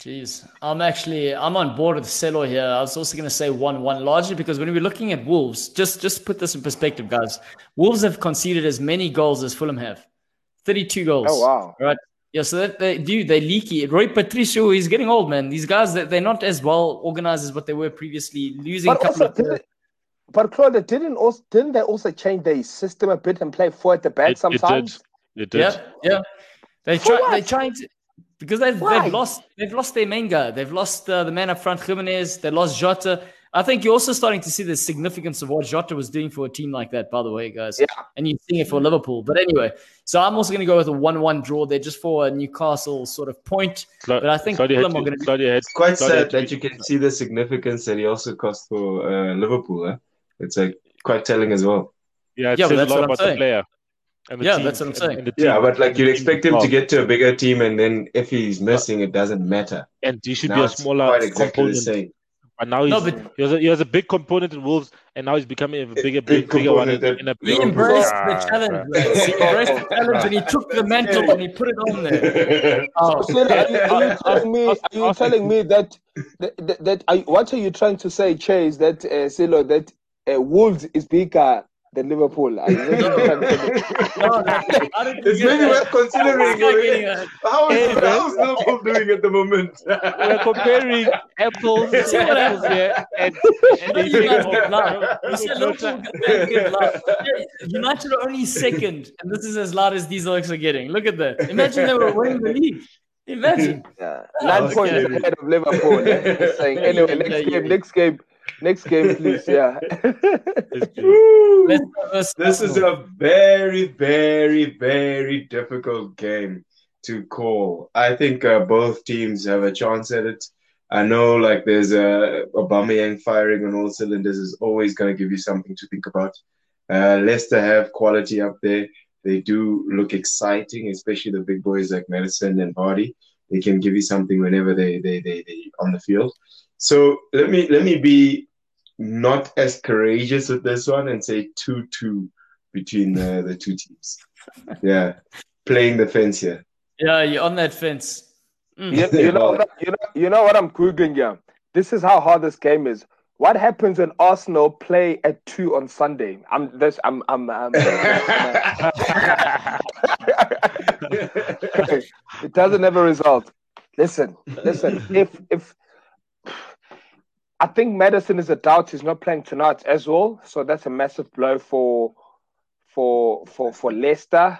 Jeez, I'm actually I'm on board with Silo here. I was also going to say one-one, largely because when we're looking at Wolves, just just put this in perspective, guys. Wolves have conceded as many goals as Fulham have, 32 goals. Oh wow. Right. Yeah, so that they do they leaky. Rui Patricio, he's getting old, man. These guys they- they're not as well organized as what they were previously, losing a couple also, of didn't, but Claude, didn't also didn't they also change their system a bit and play four at the back It- it sometimes? did. It did. Yeah, yeah. They For try. what? They're trying to because they've Why? they've lost they've lost their main guy. They've lost uh, the man up front, Jimenez. They lost Jota. I think you're also starting to see the significance of what Jota was doing for a team like that. By the way, guys, Yeah. and you're seeing it for Liverpool. But anyway, so I'm also going to go with a one-one draw there, just for a Newcastle sort of point. Cla- But I think Claudia Fulham are to- going to. Claudia It's quite Claudia sad to that you can see the significance that he also cost for uh, Liverpool. Eh? It's like quite telling as well. Yeah, it Yeah, says a that's lot what I'm about saying. the player. And the Yeah, team, that's what I'm saying. and the Yeah, but like you'd expect him to get to a bigger team, and then if he's missing, it doesn't matter. and he should now be a smaller quite exactly component. the same. But now he's, No, but- he, has a, he has a big component in Wolves, and now he's becoming a bigger, big big, bigger one in, component in a He embraced Ah, the challenge. bruh. He embraced the challenge and he took the mantle and he put it on there. *laughs* Oh, So, are you, are you *laughs* telling me? You telling me that that, that, that are, you- what are you trying to say, Chase? That uh, Silo, that uh, Wolves is bigger than Liverpool. Are *laughs* you trying to say- no, no, I It's get maybe that. worth considering. It's not getting that. How is, Hey, man. how is Liverpool doing at the moment? We're comparing apples *laughs* to apples here, and, and What you think, guys oh, get love? no, You said Liverpool no, get give. *laughs* United are only second, and this is as loud as these looks are getting. Look at that. Imagine they were winning the league. Imagine. Yeah. Nine Okay. ahead of Liverpool. Just saying. Anyway, next Yeah, yeah, game, next game, next game, please. Yeah. it's *laughs* good. Let's This is a very, very, very difficult game to call. I think uh, both teams have a chance at it. I know, like, there's a Aubameyang firing on all cylinders is always going to give you something to think about. Uh, Leicester have quality up there. They do look exciting, especially the big boys like Maddison and Vardy. They can give you something whenever they they they they on the field. So let me let me be not as courageous with this one and say two two between the, the two teams. Yeah, playing the fence here. Yeah, you're on that fence. Mm. you, you know, you know, you know what I'm googling here. This is how hard this game is. What happens when Arsenal play at two on Sunday? I'm this. I'm. I'm. I'm it doesn't have a result. Listen, listen. If if I think Maddison is a doubt, he's not playing tonight as well. So that's a massive blow for for for for Leicester.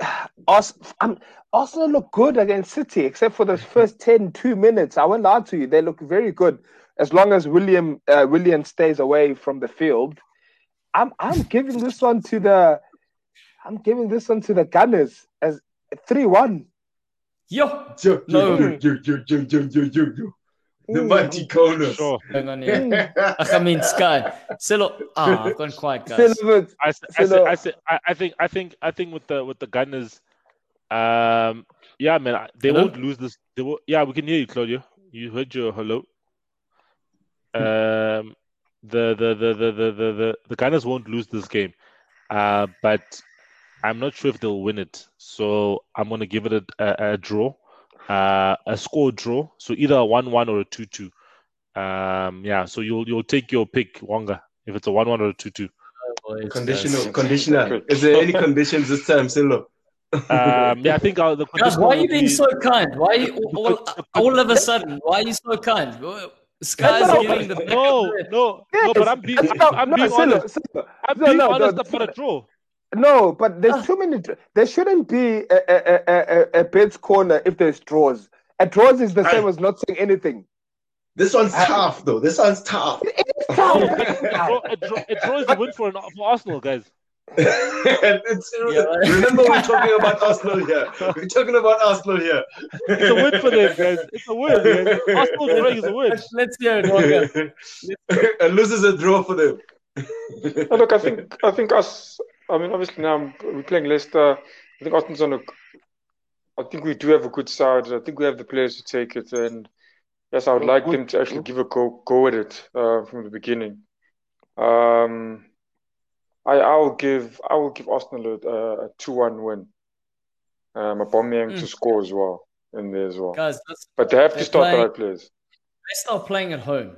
*sighs* Ars- I'm, Arsenal look good against City, except for those first *laughs* 10, two minutes. I won't lie to you; they look very good as long as Willian uh, Willian stays away from the field. I'm I'm giving this one to the I'm giving this one to the Gunners as three one. Yo, Yo, No. yo, yo, yo, yo, yo, yo, yo, yo. The mighty corners. Sure. hang on here. *laughs* Ach, I mean, Sky. Silo. Ah, I've gone quiet, Still guys. a bit- I, s- I, So s- the- I, s- I, I think I think I think with the with the Gunners, um, yeah, man, they Hello? won't lose this. They will, yeah, we can hear you, Claudio. You heard your hello. Um, the the the the the the the, the Gunners won't lose this game, uh, but I'm not sure if they'll win it. So I'm gonna give it a, a, a draw, uh, a score draw. So either a one-one or a two-two. Um, yeah, so you'll you'll take your pick, Wonga, if it's a one-one or a two-two. Conditional, conditional. Is there any conditions this time, Silo? Um, yeah, I think I'll, the Guys, why are you being be... so kind? Why are you all, all, of a sudden? Why are you so kind? Sky's getting the no, no, no, but I'm being, I'm being no, honest. I'm being no, honest about a draw. No, but there's ah. too many. There shouldn't be a, a, a, a, a bed's corner if there's draws. A draws is the same as not saying anything. This one's tough, though. This one's tough. It is tough. it, draw, it draws a win for, an, for Arsenal, guys. *laughs* yeah, remember, we're talking about Arsenal here. We're talking about Arsenal here. it's a win for them, guys. It's a win. Guys. Arsenal *laughs* drawing is a win. Let's hear it, and *laughs* loses a draw for them. look, I think I think us. I mean, obviously now we're playing Leicester. I think Arsenal's on a. I think we do have a good side. I think we have the players to take it, and Yes, I would like them to actually give a go go at it uh, from the beginning. Um, I I will give I will give Arsenal a, a two one win. Um, Aubameyang mm. to score as well in there as well. Guys, but they have to start playing, the right players. Leicester are playing at home.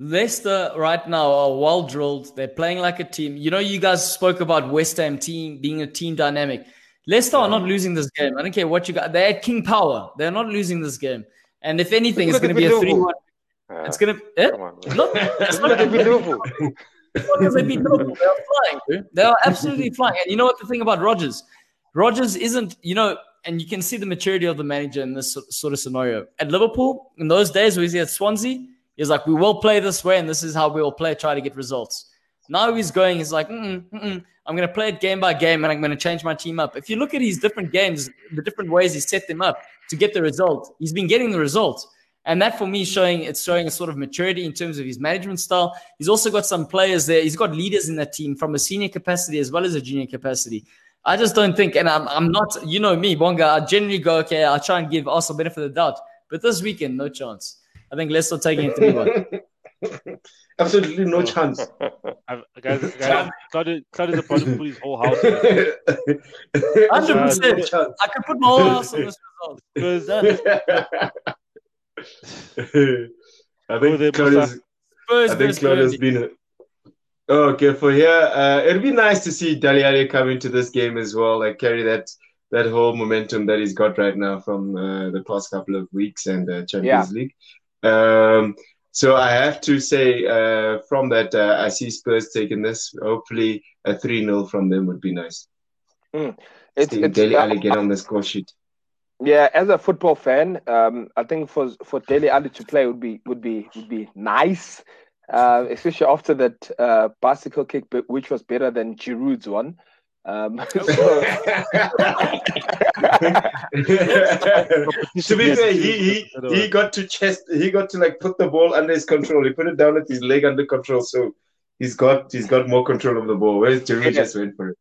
Leicester right now are well drilled. They're playing like a team. You know, you guys spoke about West Ham team being a team dynamic. Leicester yeah. are not losing this game. I don't care what you got. They're at King Power. They're not losing this game. And if anything, it's going to be a 3 1. Uh, it's going to. Eh? Come on, not, it's not going to be Liverpool. As long as they beat Liverpool, they are flying, dude. They are absolutely *laughs* flying. And you know what the thing about Rodgers? Rodgers isn't, you know, and you can see the maturity of the manager in this sort of scenario. At Liverpool, in those days where he's at Swansea, he's like, we will play this way, and this is how we will play, try to get results. Now he's going, he's like, mm-mm, mm-mm. I'm going to play it game by game, and I'm going to change my team up. If you look at his different games, the different ways he set them up, to get the result. He's been getting the results. And that for me is showing it's showing a sort of maturity in terms of his management style. He's also got some players there. He's got leaders in that team from a senior capacity as well as a junior capacity. I just don't think, and I'm, I'm not, you know me, Bonga, I generally go, okay, I try and give Arsenal benefit of the doubt. But this weekend, no chance. I think Leicester taking it to be one. *laughs* Absolutely no chance. I've, guys, guys Claudio, Claudio is about to put his whole house. *laughs* Hundred percent. I could put my whole house on this result. *laughs* I think Claudio's, I think Claudio's been. okay, for here, uh, it'd be nice to see Dele Alli come into this game as well, like carry that that whole momentum that he's got right now from uh, the past couple of weeks and the Champions yeah. League. Um, so I have to say, uh, from that, uh, I see Spurs taking this. Hopefully, a 3 0 from them would be nice. Mm. It's, it's Dele Alli get on the score sheet. Yeah, as a football fan, um, I think for for Dele Alli to play would be would be would be nice, uh, especially after that uh, bicycle kick, which was better than Giroud's one. Um, *laughs* so... *laughs* to be fair, he, he he got to chest. He got to like put the ball under his control. He put it down with his leg under control, so he's got he's got more control of the ball. Whereas Jerry yeah. just went for it.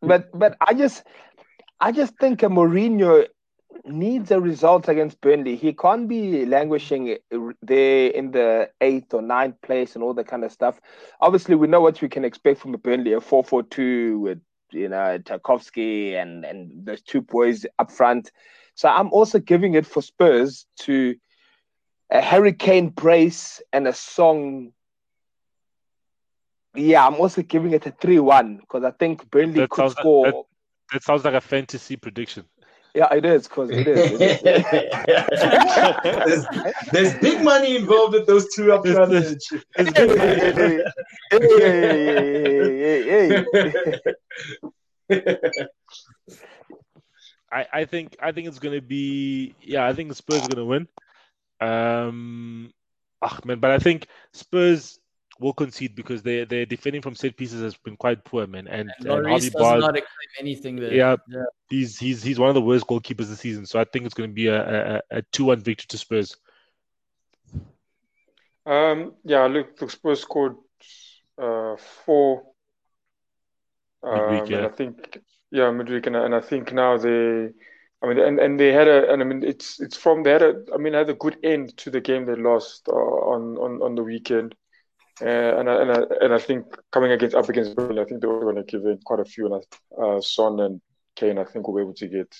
But but I just I just think a Mourinho needs a result against Burnley. He can't be languishing there in the eighth or ninth place and all that kind of stuff. Obviously, we know what we can expect from a Burnley, a 4 4 2 with you know, Tarkowski and and those two boys up front. So I'm also giving it for Spurs to a Harry Kane brace and a song. Yeah, I'm also giving it a 3 1 because I think Burnley that could score. Like, that, that sounds like a fantasy prediction. Yeah, it is because it is. It is. there's, there's, big money involved with those two up front. *laughs* I, I think I think it's gonna be yeah I think Spurs are gonna win. Um, ah, man, but I think Spurs will concede because they they're defending from set pieces has been quite poor, man. And, and, and Harvey does not anything there. Yeah, yeah, he's he's he's one of the worst goalkeepers this season. So I think it's going to be a a, a two one victory to Spurs. Um, yeah, look, the Spurs scored uh, four. Um, midweek, yeah. I think yeah, midweek, and, and I think now they. I mean, and, and they had a, and I mean, it's it's from they had a, I mean, had a good end to the game they lost uh, on on on the weekend. Uh, and, I, and, I, and I think coming against up against Burnley, I think they were going to give in quite a few. And uh, Son and Kane, I think, will be able to get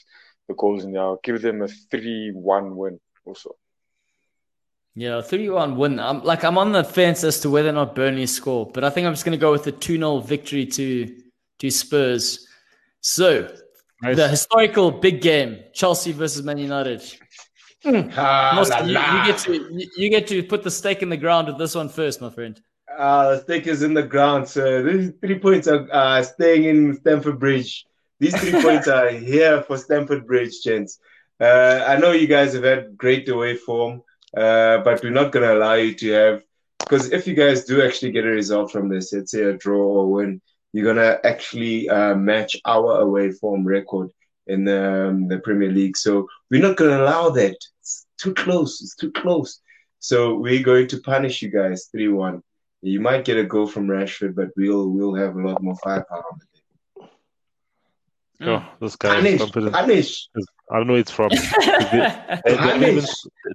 the goals in there. I'll give them a 3 1 win also. Yeah, 3 1 win. I'm like I'm on the fence as to whether or not Burnley score, but I think I'm just gonna go with the 2 0 victory to to Spurs. So nice. the historical big game, Chelsea versus Man United. *laughs* Ah, you, you, get to you, you, get to put the stake in the ground with this one first, my friend. Uh, the stake is in the ground, sir. These three points are uh, staying in Stamford Bridge. These three *laughs* points are here for Stamford Bridge, gents. Uh, I know you guys have had great away form, uh, but we're not going to allow you to have because if you guys do actually get a result from this, let's say a draw or win, you're going to actually uh, match our away form record in the, um, the Premier League. So we're not going to allow that. It's too close. It's too close. So we're going to punish you guys 3 1. You might get a goal from Rashford, but we'll we'll have a lot more firepower on the Oh, this guy punish, punish. I don't know where it's from. they, *laughs* they, they, haven't even,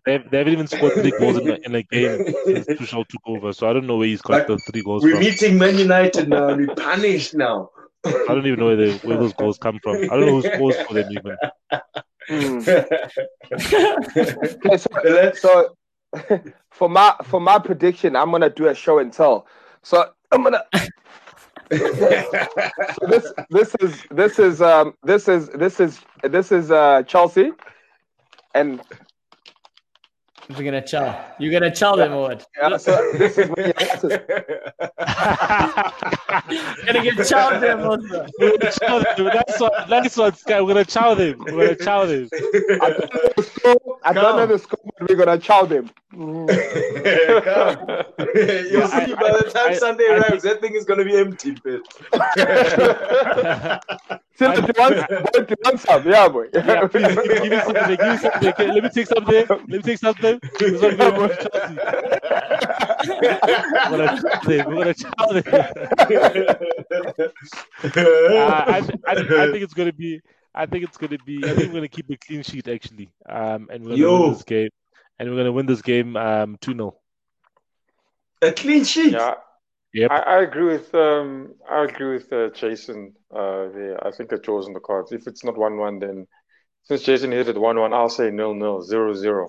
they, they, haven't even, scored three goals in a, in a game since *laughs* Tuchel took over, so I don't know where he's got but the three goals from. we're from. meeting Man United now. We're punished now. I don't even know where, they, where those goals come from. I don't know who scores for them even. *laughs* Mm. okay, so, so *laughs* for my for my prediction, I'm gonna do a show and tell. So I'm gonna *laughs* this this is this is um this is this is this is uh Chelsea, and we're gonna chow. You're gonna chow them or what? Yeah, so this is when *laughs* gonna get chow them also. We're gonna chow them. That's what. That's what. We're gonna chow them. We're gonna chow them. I don't know the score. I don't know the score, but we're gonna chow them. *laughs* You'll see by the time I, Sunday I, arrives, I, that thing is gonna be empty, bitch. *laughs* Still, do you want, do you want some? Yeah, boy. Yeah, please give, give me something. Give me something. Let me take something. Let me take something. *laughs* This one going to Chelsea. We're gonna chow them. We're gonna chow them. uh, I, I, I think it's gonna be. I think it's gonna be. I think we're gonna keep a clean sheet actually. Um, and we're gonna Yo. win this game. And we're gonna win this game. Um, two 0 A clean sheet. Yeah. Yep. I, I agree with um I agree with uh, Jason. Uh, there. I think a draws in the cards. If it's not one one, then since Jason hit it one one, I'll say nil nil zero zero.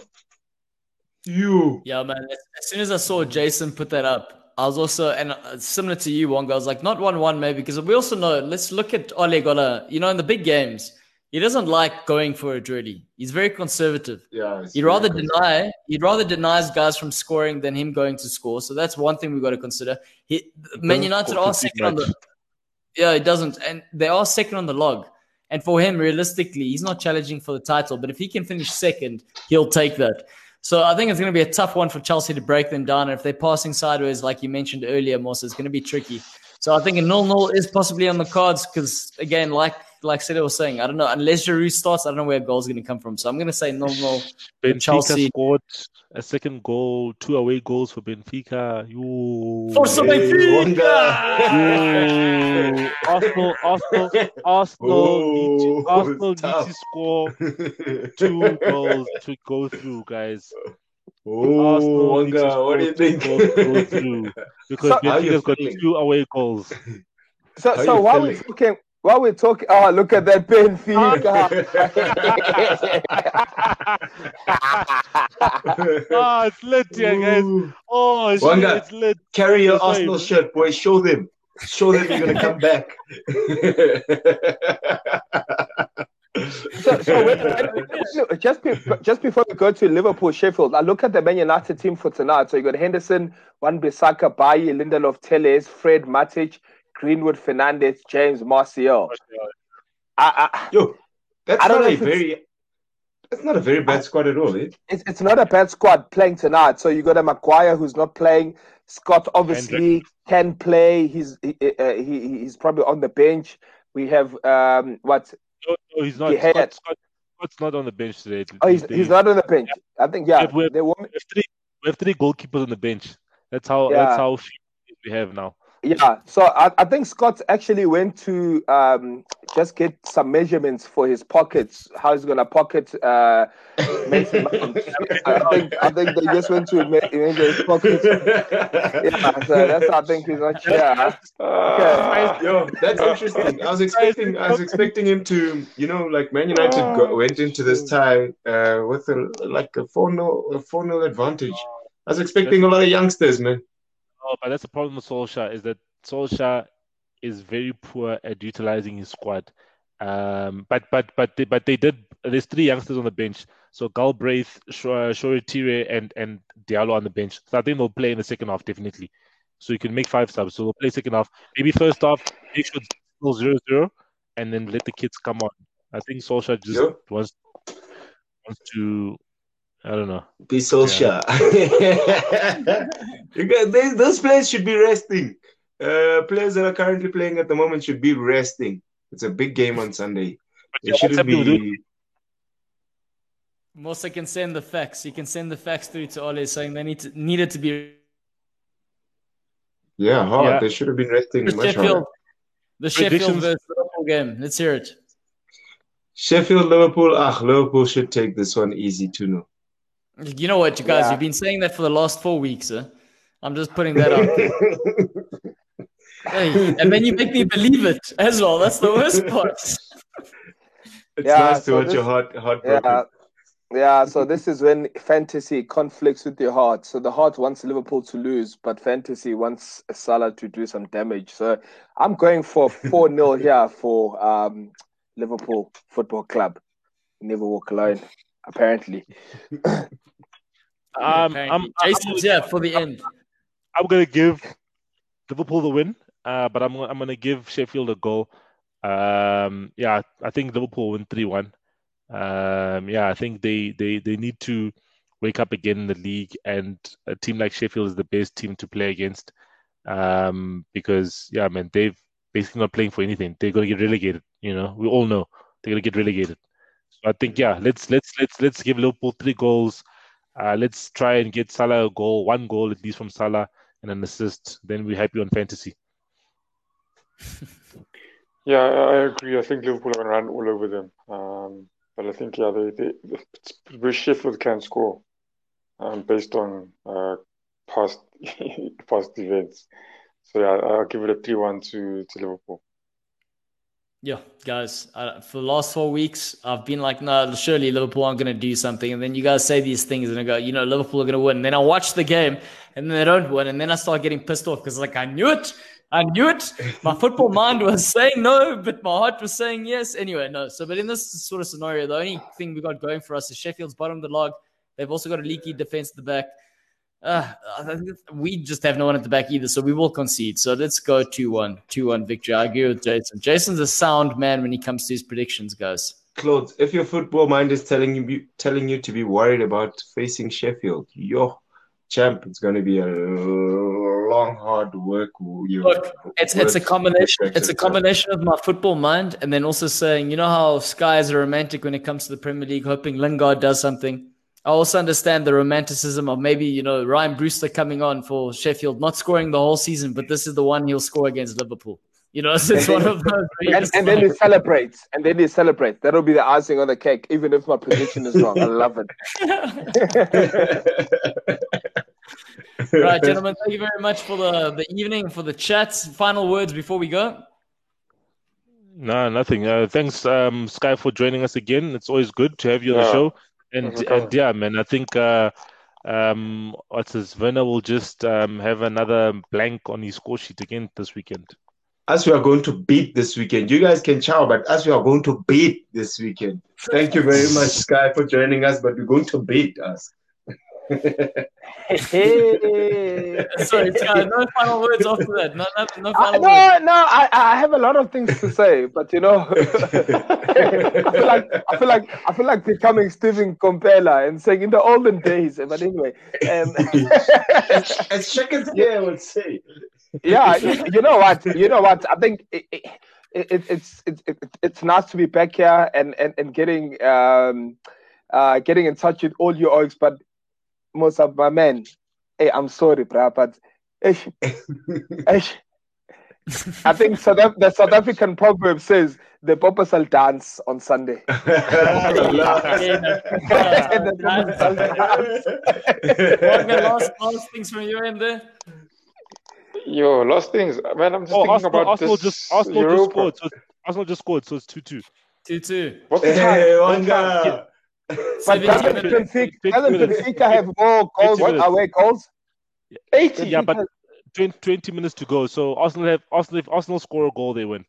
You. Yeah, man. As soon as I saw Jason put that up, I was also and uh, similar to you, Wonga. I was like, not one one maybe because we also know. Let's look at Ole Gunnar. You know, in the big games, he doesn't like going for it really. He's very conservative. Yeah. He'd rather deny. He'd rather denies guys from scoring than him going to score. So that's one thing we've got to consider. He, Man United are second on the. Yeah, it doesn't, and they are second on the log. And for him, realistically, he's not challenging for the title. But if he can finish second, he'll take that. So I think it's going to be a tough one for Chelsea to break them down. And if they're passing sideways, like you mentioned earlier, Moss, it's going to be tricky. So I think a nil-nil is possibly on the cards because, again, like like Sida was saying, I don't know unless Giroud starts, I don't know where goals are going to come from. So I'm going to say nil-nil. Benfica Chelsea scored a second goal, two away goals for Benfica. You, Forza Benfica! *laughs* Arsenal, Arsenal, Arsenal, need to, *laughs* Arsenal need to score two goals to go through, guys. Oh, Wonga, what do you think? Go through *laughs* because so, Benfica's got two away goals. So, so while we're talking, while we're talking, oh, look at that Benfica. oh, *laughs* ah, it's lit, yeah, guys. Oh, shit, Wanga, it's lit. Carry your Arsenal shirt, boy. Show them. Show them you're going to come back. so, so when, just be, just before we go to Liverpool, Sheffield, I look at the Man United team for tonight. So you got Henderson, Wan-Bissaka, Bailly, Lindelof, Telles, Fred, Matic, Greenwood, Fernandes, James, Martial. I, I, Yo, that's I don't not know a very. That's not a very bad squad at all, eh? It's, it's not a bad squad playing tonight. So you got a Maguire who's not playing. Scott obviously can play. He's he, uh, he, he's probably on the bench. We have um what no, no, he's not. Scott, Scott, Scott's not on the bench today. Oh, he's, he's not on the bench. I think yeah. We have, we have, three, we have three goalkeepers on the bench. That's how yeah. that's how we have now. Yeah, so I, I think Scott actually went to um, just get some measurements for his pockets, how he's gonna pocket uh, Mason Mount. *laughs* I think I think they just went to measure his pockets. Yeah, so that's I think he's not sure. Uh, okay. Yo, that's interesting. I was expecting I was expecting him to, you know, like Man United got, went into this tie uh, with a, like a four 0 a four 0 advantage I was expecting a lot of youngsters, man. Oh, but that's the problem with Solskjaer is that Solskjaer is very poor at utilizing his squad. Um, but but but they, but they did. There's three youngsters on the bench. So Galbraith, Shoretire, and and Diallo on the bench. So I think they'll play in the second half definitely. So you can make five subs. So they'll play second half. Maybe first half they should still zero zero, and then let the kids come on. I think Solskjaer just yep. wants wants to I don't know. Be Solskjaer. Yeah. *laughs* those players should be resting. Uh, players that are currently playing at the moment should be resting. It's a big game on Sunday. It shouldn't be. Musa can send the facts. You can send the facts through to Ole saying they need to, needed to be. Yeah, hard. Yeah. They should have been resting the much Sheffield, The Sheffield versus Liverpool game. Let's hear it. Sheffield Liverpool. Ah, Liverpool should take this one easy 2 0. You know what, you guys? Yeah. You've been saying that for the last four weeks. Huh? I'm just putting that up. *laughs* hey, and then you make me believe it as well. That's the worst part. *laughs* It's yeah, nice to so watch this, your heart, heart yeah, yeah, so this is when fantasy conflicts with your heart. So the heart wants Liverpool to lose, but fantasy wants Salah to do some damage. So I'm going for 4 0 *laughs* here for um, Liverpool Football Club. Never walk alone, apparently. *laughs* um, I'm, Jason's, yeah, for the end. I'm going to give Liverpool the win, uh, but I'm, I'm going to give Sheffield a goal. Um, yeah, I think Liverpool win 3 1 um, yeah, I think they, they, they need to wake up again in the league, and a team like Sheffield is the best team to play against um, because, yeah, man, they've basically not playing for anything. They're going to get relegated. You know, we all know they're going to get relegated. I think, yeah, let's let's let's let's give Liverpool three goals. Uh, let's try and get Salah a goal, one goal at least from Salah, and an assist. Then we're happy on fantasy. *laughs* yeah, I agree. I think Liverpool are going to run all over them. Um, but I think yeah, they, they the Sheffield can score, um, based on uh, past *laughs* past events. So yeah, I'll give it a three-one to to Liverpool. Yeah, guys, uh, for the last four weeks, I've been like, no, surely Liverpool aren't going to do something. And then you guys say these things and I go, you know, Liverpool are going to win. And then I watch the game and then they don't win. And then I start getting pissed off because, like, I knew it. I knew it. My football *laughs* mind was saying no, but my heart was saying yes. Anyway, no. So, but in this sort of scenario, the only thing we got going for us is Sheffield's bottom of the log. They've also got a leaky defense at the back. Uh, we just have no one at the back either, so we will concede. So let's go 2 1. 2 1 victory. I agree with Jason. Jason's a sound man when he comes to his predictions, guys. Claude, if your football mind is telling you telling you to be worried about facing Sheffield, yo, champ, it's going to be a long, hard work. You Look, it's it's a combination. It's a combination of my football mind and then also saying, you know how Sky is a romantic when it comes to the Premier League, hoping Lingard does something. I also understand the romanticism of maybe you know Ryan Brewster coming on for Sheffield, not scoring the whole season, but this is the one he'll score against Liverpool. You know, *laughs* so it's one of those. and, and then he celebrates, and then he celebrates. That'll be the icing on the cake, even if my prediction is wrong. I love it. *laughs* right, gentlemen, thank you very much for the, the evening, for the chats. Final words before we go. No, nothing. Uh, thanks, um, Sky, for joining us again. It's always good to have you on yeah. the show. And, and yeah, man, I think uh, um, what's his Werner will just um, have another blank on his score sheet again this weekend. As we are going to beat this weekend, you guys can chow, but as we are going to beat this weekend, thank you very much, Sky, for joining us. But we're going to beat us hey. Sorry, no final words after that. No, no, no final uh, no, no. I, I have a lot of things to say, but you know, *laughs* I feel like I feel like I feel like becoming Stephen Komphela and saying in the olden days. But anyway, um, as, as *laughs* Shekins here would say. Yeah, you, you, know what? You know what? I think. It, it, it, it's it's it, it's nice to be back here and and and getting um uh getting in touch with all you oaks, but most of my men, hey, I'm sorry, bro, but ish, *laughs* ish. I think South Af- the South African proverb says the Papa shall dance on Sunday. *laughs* last, last things from your end there? Yo, last things. Man, I'm just oh, thinking Arsenal, about Arsenal this. Just, Arsenal just scored. So Arsenal just scored, so it's 2 2. 2 2. What's the time? Hey, *laughs* But doesn't Benfica, doesn't Benfica have more goals away goals? 80. Yeah, but 20, 20 minutes to go. So Arsenal have Arsenal if Arsenal score a goal, they win.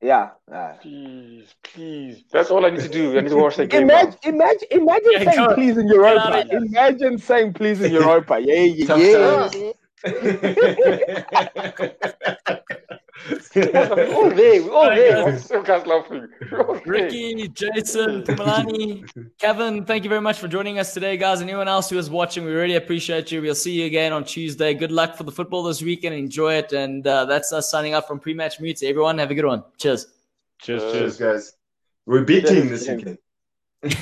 Yeah. Uh, Please, please. That's all I need to do. I need to watch the game. imagine, now. imagine, imagine Yeah, saying please in get Europa. out of here. Imagine saying please in *laughs* Europa. Yeah, yeah, yeah. Times. All there. We're all there. I'm so guys laughing. All. Ricky, Jason, *laughs* Pumalani, Kevin, thank you very much for joining us today, guys. Anyone else who is watching, we really appreciate you. We'll see you again on Tuesday. Good luck for the football this weekend. Enjoy it. And uh, that's us signing up from pre match mute. Everyone, have a good one. Cheers. Cheers, cheers. Cheers, guys. We're beating this yeah. weekend.